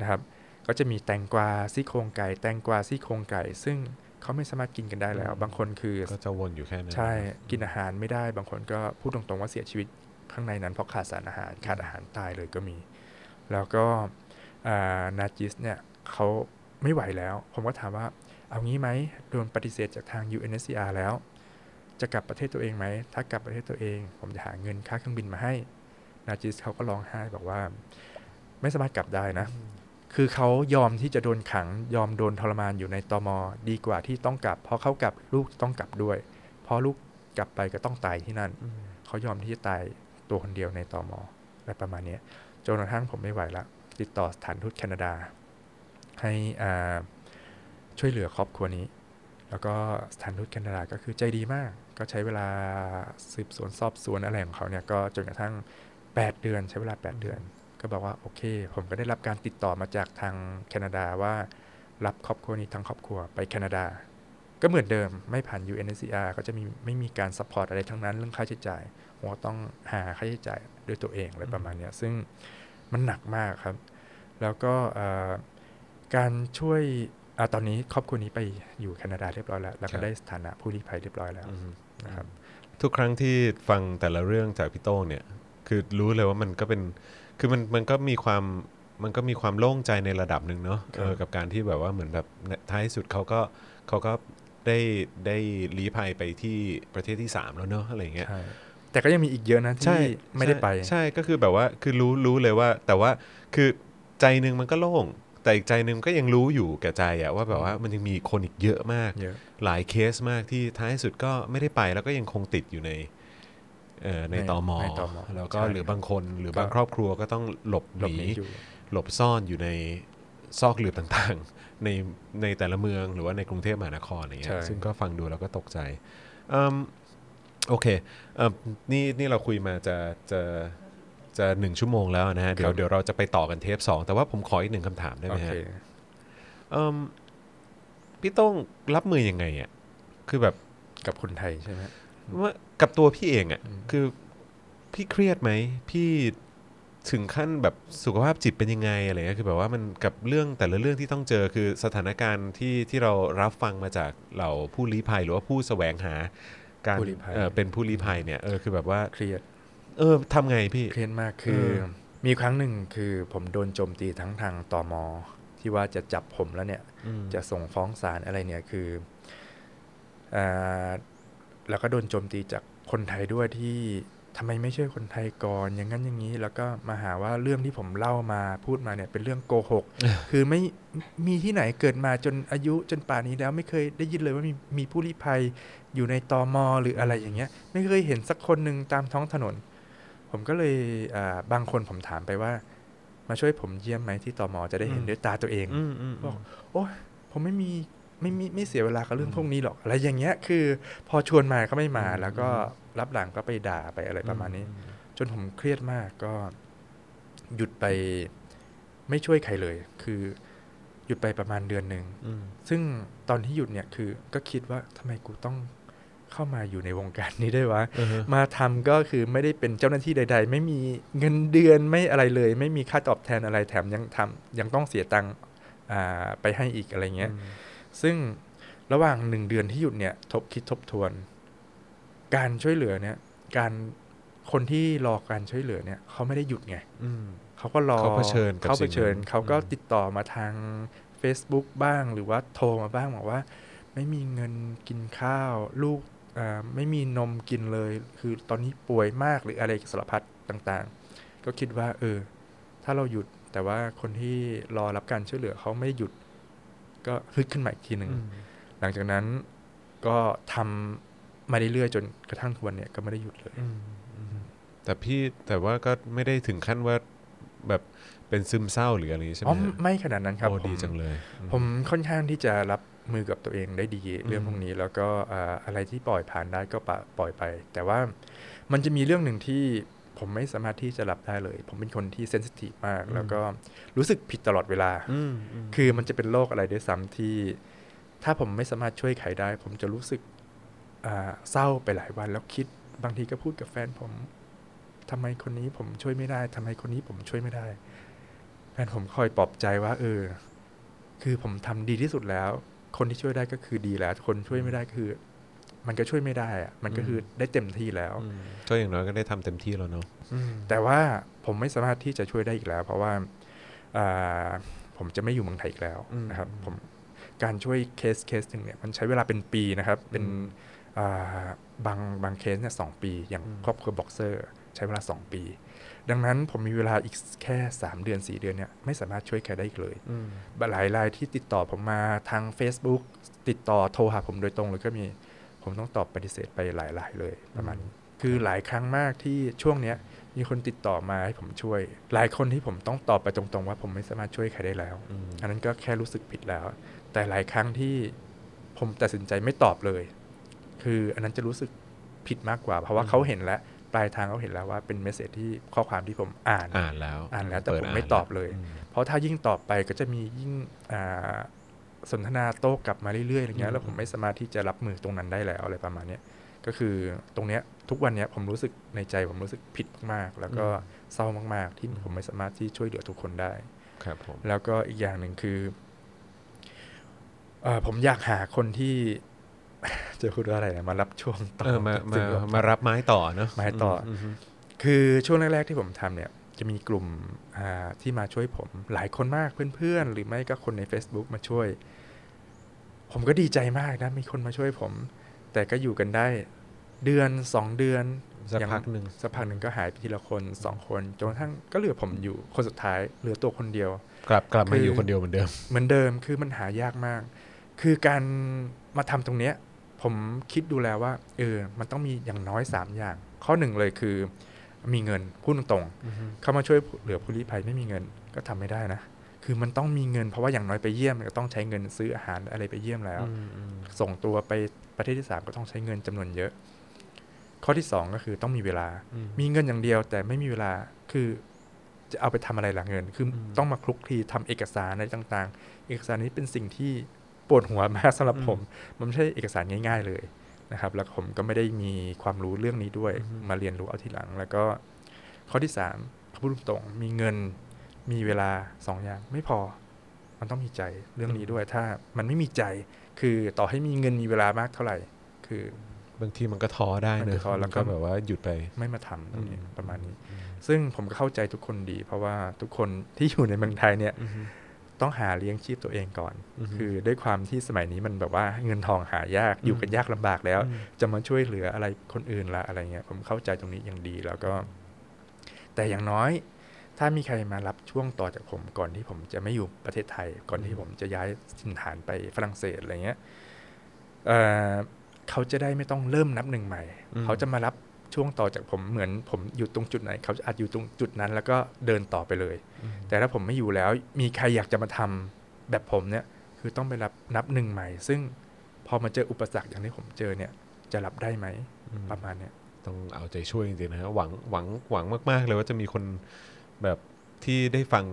นะครับ ก็จะมีแตงกวาซี่โครงไก่ แตงกวาซี่โครงไก่ ซึ่ง เขาไม่สามารถกินกันได้แล้ว บางคนคือก็จะวนอยู่แค่นั้นใช่กินอาหารไม่ได้ บางคนก็พูดตรงๆว่าเสียชีวิตข้างในนั้นเพราะขาดสารอาหารขาดอาหารตายเลยก็มี แล้วก็นาจิสเนี่ยเขาไม่ไหวแล้ว ผมก็ถามว่าเอางี้ไหมโดนปฏิเสธจากทาง UNHCR แล้ว จะกลับประเทศตัวเองไหม ถ้ากลับประเทศตัวเอง ผมจะหาเงินค่าเครื่องบินมาให้ นาจิสเขาก็ร้องไห้บอกว่า ไม่สามารถกลับได้นะ คือเขายอมที่จะโดนขังยอมโดนทรมานอยู่ในตอมอดีกว่าที่ต้องกลับ เพราะเขากลับลูกต้องกลับด้วย เพราะลูกกลับไปก็ต้องตายที่นั่น เขายอมที่จะตายตัวคนเดียวในตอมออะไรประมาณนี้จนกระทั่งผมไม่ไหวละติดต่อสถานทูตแคนาดา ให้ช่วยเหลือครอบครัวนี้ แล้วก็สถานทูตแคนาดาก็คือใจดีมาก ก็ใช้เวลาสืบสวนสอบสวนอะไรของเขาเนี่ยก็จนกระทั่ง 8 เดือนใช้เวลา 8 เดือน ก็บอกว่าโอเค ผมก็ได้รับการติดต่อมาจากทางแคนาดาว่ารับครอบครัวนี้ทั้งครอบครัวไปแคนาดา ก็เหมือนเดิมไม่ผ่าน UNHCR ก็จะมีไม่มีการ support อะไรทั้งนั้นเรื่องค่าใช้จ่ายผมก็ต้องหาค่าใช้จ่ายด้วยตัวเองอะไรประมาณนี้ซึ่งมันหนักมากครับ แล้วก็การช่วยอะตอนนี้ครอบครัวนี้ไปอยู่แคนาดาเรียบร้อยแล้วแล้วก็ได้สถานะผู้ลี้ภัยเรียบร้อยแล้วนะครับทุกครั้งที่ฟังแต่ละเรื่องจากพี่โต้งเนี่ย คือรู้เลยว่ามันก็เป็นคือมันมันก็มีความมันก็มีความโล่งใจในระดับหนึ่งเนาะเออกับการที่แบบว่าเหมือนแบบท้ายสุดเขาก็เขาก็ได้ได้ลี้ภัยไปที่ประเทศที่สามแล้วเนาะอะไรเงี้ยแต่ก็ยังมีอีกเยอะนะที่ไม่ได้ไป ใช่ก็คือแบบว่าคือรู้รู้เลยว่า แต่ว่าคือใจหนึ่งมันก็โล่ง แต่อีกใจหนึ่งก็ยังรู้อยู่แก่ใจอะว่าแบบว่ามันยังมีคนอีกเยอะมาก หลายเคสมากที่ท้ายสุดก็ไม่ได้ไปแล้วก็ยังคงติดอยู่ใน ในตอมอแล้วก็หรือบางคนหรือบางครอบครัวก็ต้องหลบหนีหลบซ่อนอยู่ในซอกหลืบต่างๆ ในในแต่ละเมืองหรือว่าในกรุงเทพมหานครอย่างเงี้ยซึ่งก็ฟังดูแล้วก็ตกใจโอเคนี่นี่เราคุยมาจะจะจะหนึ่งชั่วโมงแล้วนะฮะเดี๋ยวเดี๋ยวเราจะไปต่อกันเทปสองแต่ว่าผมขออีกหนึ่งคำถามได้ไหมฮะพี่ต้องรับมือยังไงอะคือแบบกับคนไทยใช่ไหม ว่ากับตัวพี่เองอะ่ะคือพี่เครียดไหมพี่ถึงขั้นแบบสุขภาพจิตเป็นยังไงอะไรเงี้ยคือแบบว่ามันกับเรื่องแต่ละเรื่องที่ต้องเจอคือสถานการณ์ที่ที่เรารับฟังมาจากเหล่าผู้ลี้ภัยหรือว่าผู้แสวงหาการเเป็นผู้ลี้ภัยเนี่ยเออคือแบบว่าเครียด เออทำไงพี่เครียดมากคือมีครั้งหนึ่งคือผมโดนโจมตีทั้งทางตอมอที่ว่าจะจับผมแล้วเนี่ย จะส่งฟ้องศาลอะไรเนี่ยคืออ่า แล้วก็โดนโจมตีจากคนไทยด้วยที่ทำไมไม่ช่วยคนไทยก่อนอย่างนั้นอย่างนี้ แล้วก็มาหาว่าเรื่องที่ผมเล่ามาพูดมาเนี่ยเป็นเรื่องโกหก คือไม่มีที่ไหนเกิดมาจนอายุจนป่านนี้แล้วไม่เคยได้ยินเลยว่ามีมีผู้ลี้ภัยอยู่ในตอมอหรืออะไรอย่างเงี้ย ไม่เคยเห็นสักคนหนึ่งตามท้องถนน ผมก็เลยบางคนผมถามไปว่า มาช่วยผมเยี่ยมไหมที่ตอมอจะได้เห็นด้วยตาตัวเองบอกโอ้ผมไม่มี ไม่ไม่ไม่เสียเวลากับเรื่องพวกนี้หรอกอะไรอย่างเงี้ยคือ พอชวนมาก็ไม่มา แล้วก็รับหลังก็ไปด่าไปอะไรประมาณนี้ จนผมเครียดมากก็ หยุดไปไม่ช่วยใครเลย คือหยุดไปประมาณเดือนหนึ่งซึ่งตอนที่หยุดเนี่ยคือ ก็คิดว่าทำไมกูต้องเข้ามาอยู่ในวงการนี้ได้วยวะอือฮะมาทำก็คือไม่ได้เป็นเจ้าหน้าที่ใด ๆ ไม่มีเงินเดือนไม่อะไรเลย ไม่มีค่าตอบแทนอะไรแถมยังทำยังต้องเสียตังค์อ่าไปให้อีกอะไรเงี้ย ซึ่งระหว่างหนึ่งเดือนที่หยุดเนี่ยทบคิดทบทวน การช่วยเหลือเนี่ยการคนที่รอการช่วยเหลือเนี่ยเขาไม่ได้หยุดไงอืมเขาก็รอเขาเผชิญกับเขาเผชิญสิ่งนั้นเขาก็อืมติดต่อมาทาง Facebook บ้างหรือว่าโทรมาบ้างบอกว่า ไม่มีเงินกินข้าว ลูกอ่าไม่มีนมกินเลย คือตอนนี้ป่วยมากหรืออะไรสารพัดต่างๆ ก็คิดว่า เออ ถ้าเราหยุดแต่ว่าคนที่รอรับการช่วยเหลือเขาไม่หยุด ก็ฮึดขึ้นมาอีกทีหนึ่งอืมหลังจากนั้นก็ทำมาเรื่อยๆจนกระทั่งทุกวันเนี่ยก็ไม่ได้หยุดเลยอืมอืมแต่พี่แต่ว่าก็ไม่ได้ถึงขั้นว่าแบบเป็นซึมเศร้าหรืออะไรอย่างงี้ใช่ไหอ๋มอฮะไม่ขนาดนั้นครับโอ้ผมดีจังเลย ผมค่อนข้างที่จะรับมือกับตัวเองได้ดีเรื่องอืมพวกนี้แล้วก็อ่าอะไรที่ปล่อยผ่านได้ก็ปะปล่อยไป แต่ว่ามันจะมีเรื่องหนึ่งที่ ผมไม่สามารถที่จะรับได้เลย ผมเป็นคนที่เซนซิทีฟมาก แล้วก็รู้สึกผิดตลอดเวลาอืมอืมคือมันจะเป็นโรคอะไรด้วยซ้ำที่ ถ้าผมไม่สามารถช่วยใครได้ ผมจะรู้สึกอ่าเศร้าไปหลายวันแล้วคิดบางทีก็พูดกับแฟนผมทำไมคนนี้ผมช่วยไม่ได้ทำไมคนนี้ผมช่วยไม่ได้ แฟนผมคอยปลอบใจว่า เออ คือผมทำดีที่สุดแล้ว คนที่ช่วยได้ก็คือดีแล้ว คนช่วยไม่ได้ก็คือ มันก็ช่วยไม่ได้อะมันก็คือได้เต็มที่แล้วอืมก็อย่างน้อยก็ได้ทำเต็มที่แล้วเนาะแต่ว่าผมไม่สามารถที่จะช่วยได้อีกแล้ว เพราะว่าอ่าผมจะไม่อยู่เมืองไทยอีกแล้วอืมนะครับ ผมการช่วยเคสเคสหนึ่งเนี่ยมันใช้เวลาเป็นปีนะครับ เป็นอืมอ่าบางบางเคสเนี่ยสองปี อย่างอืมครอบครัวบ็อกเซอร์ ใช้เวลาสองปี ดังนั้นผมมีเวลาอีกแค่ 3 เดือน 4 เดือนเนี่ยไม่สามารถช่วยใครได้อีกเลยอืมหลายรายที่ติดต่อผมมาทาง Facebook ติดต่อโทรหาผมโดยตรงเลยก็มี ผมต้องตอบปฏิเสธไปหลายรายเลยประมาณนี้คือหลายครั้งมากที่ช่วงเนี้ยมีคนติดต่อมาให้ผมช่วย หลายคนที่ผมต้องตอบไปตรงๆ ว่าผมไม่สามารถช่วยใครได้แล้วอืมอันนั้นก็แค่รู้สึกผิดแล้ว แต่หลายครั้งที่ผมตัดสินใจไม่ตอบเลย คืออันนั้นจะรู้สึกผิดมากกว่า เพราะว่าเขาเห็นแล้วปลายทางเขาเห็นแล้วว่าเป็นเมสเซจที่ข้อความที่ผมอ่านอ่านแล้วอ่านแล้วแต่เปิดผมไม่านตอบเลยมเพราะถ้ายิ่งตอบไปก็จะมียิ่งอ่า สนทนาโต้กลับมาเรื่อยๆอย่างเงี้อืยมแล้วผมไม่สามารถที่จะรับมือตรงนั้นได้แล้วอะไรประมาณเนี้ยก็คือตรงเนี้ยทุกวันเนี้ยผมรู้สึกในใจผมรู้สึกผิดมากๆ แล้วก็เศร้ามาก ๆ ที่ผมไม่สามารถที่ช่วยเหลือทุกคนได้ครับผมแล้วก็อีกอย่างหนึ่งคือเออผมอยากหาคนที่จะพูดว่าอะไรนะมารับช่วงต่อเออมาจากมาสิ่งที่ผมารับไม้ต่อเนอะไม้ต่ออืมมคือช่วงแรกๆที่ผมทำเนี่ย จะมีกลุ่มอ่าที่มาช่วยผม หลายคนมากเพื่อนๆ หรือไม่ก็คนใน Facebook มาช่วย ผมก็ดีใจมากนะ มีคนมาช่วยผม แต่ก็อยู่กันได้เดือนสองเดือนสักยังพักหนึ่งสักพักหนึ่งก็หายไปทีละคนสองคนจนกระทั่งก็เหลือผมอยู่คนสุดท้ายเหลือตัวคนเดียว กลับกลับมาคือออยู่คนเดียวเหมือนเดิม เหมือนเดิมคือมันหายากมาก คือการมาทำตรงเนี้ย ผมคิดดูแล้วว่าเออมันต้องมีอย่างน้อยสามอย่าง ข้อหนึ่งเลยคือ มีเงินพูดตรงๆเข้ามาช่วยเหลือผู้ลี้ภัยไม่มีเงินก็ทำไม่ได้นะ คือมันต้องมีเงินเพราะว่าอย่างน้อยไปเยี่ยมก็ต้องใช้เงินซื้ออาหารอะไรไปเยี่ยมแล้ว ส่งตัวไปประเทศที่สามก็ต้องใช้เงินจำนวนเยอะ ข้อที่สองก็คือต้องมีเวลาอืมมีเงินอย่างเดียวแต่ไม่มีเวลาคือจะเอาไปทำอะไรล่ะเงิน คืออมต้องมาคลุกคลีทำเอกสารอะไรต่าง ๆ เอกสารนี้เป็นสิ่งที่ปวดหัวมากสำหรับผม มันไม่ใช่เอกสารง่าย ๆ เลย นะครับ แล้วผมก็ไม่ได้มีความรู้เรื่องนี้ด้วยมาเรียนรู้เอาทีหลัง แล้วก็ข้อที่สามพูดตรงๆมีเงินมีเวลาสองอย่างไม่พอ มันต้องมีใจเรื่องนี้ด้วย ถ้ามันไม่มีใจคือต่อให้มีเงินมีเวลามากเท่าไหร่ คือบางทีมันก็ท้อได้มันเนก็อะท้อแล้วก็มันแบบว่าหยุดไปไม่มาทำตรงนี้อืมประมาณนี้ ซึ่งผมก็เข้าใจทุกคนดี เพราะว่าทุกคนที่อยู่ในเมืองไทยเนี่ย ต้องหาเลี้ยงชีพตัวเองก่อนอือฮึคือด้วยความที่สมัยนี้มันแบบว่าเงินทองหายากอยู่กันยากลำบากแล้วอืมจะมาช่วยเหลืออะไรคนอื่นละอะไรเงี้ยผมเข้าใจตรงนี้อย่างดีแล้วก็ แต่อย่างน้อย ถ้ามีใครมารับช่วงต่อจากผมก่อนที่ผมจะไม่อยู่ประเทศไทย ก่อนที่ผมจะย้ายถิ่นฐานไปฝรั่งเศสอะไรเงี้ยเอ่อเขาจะได้ไม่ต้องเริ่มนับหนึ่งใหม่อืมเขาจะมารับ ช่วงต่อจากผมเหมือนผมอยู่ตรงจุดไหน เขาอาจอยู่ตรงจุดนั้น แล้วก็เดินต่อไปเลย แต่ถ้าผมไม่อยู่แล้ว มีใครอยากจะมาทำแบบผมเนี่ยคือต้องไปรับนับหนึ่งใหม่ ซึ่งพอมาเจออุปสรรคอย่างที่ผมเจอเนี่ย จะรับได้ไหมอืมประมาณเนี้ยต้องเอาใจช่วยจริงๆนะฮะหวังหวังหวังมาก ๆ เลยว่าจะมีคนแบบที่ได้ฟัง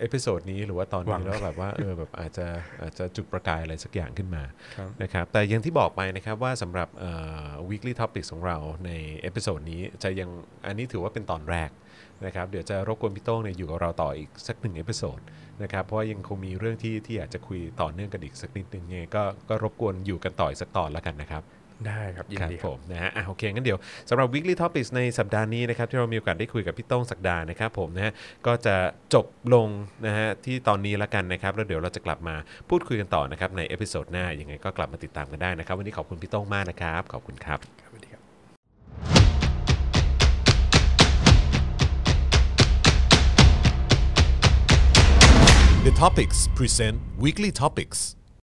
episode นี้หรือว่าตอนนี้งแล้วแบบว่าเออแบบอาจจะอาจจะจุดประกายอะไรสักอย่างขึ้นมาครับนะครับแต่อย่างที่บอกไปนะครับว่าสำหรับเอ่อ weekly topics ของเราใน episode นี้จะยังอันนี้ถือว่าเป็นตอนแรกนะครับเดี๋ยวจะรบกวนพี่โต้งเนี่ยอยู่กับเราต่ออีกสักหนึ่ง episode นะครับเพราะว่ายังคงมีเรื่องที่ที่อยากจะคุยต่อเนื่องกันอีกสักนิดนึงไงก็ก็รบกวนอยู่กันต่ออีกสักตอนแล้วกันนะครับ ได้ครับยินดีครับ ครับผมนะฮะอะโอเคงั้นเดี๋ยวสำหรับ weekly topics ในสัปดาห์นี้นะครับที่เรามีโอกาสได้คุยกับพี่โต้งศักดานะครับผมนะฮะก็จะจบลงนะฮะที่ตอนนี้แล้วกันนะครับแล้วเดี๋ยวเราจะกลับมาพูดคุยกันต่อนะครับใน episode หน้ายังไงก็กลับมาติดตามกันได้นะครับ วันนี้ขอบคุณพี่โต้งมากนะครับ ขอบคุณครับสวัสดีครับ The Topics present Weekly Topics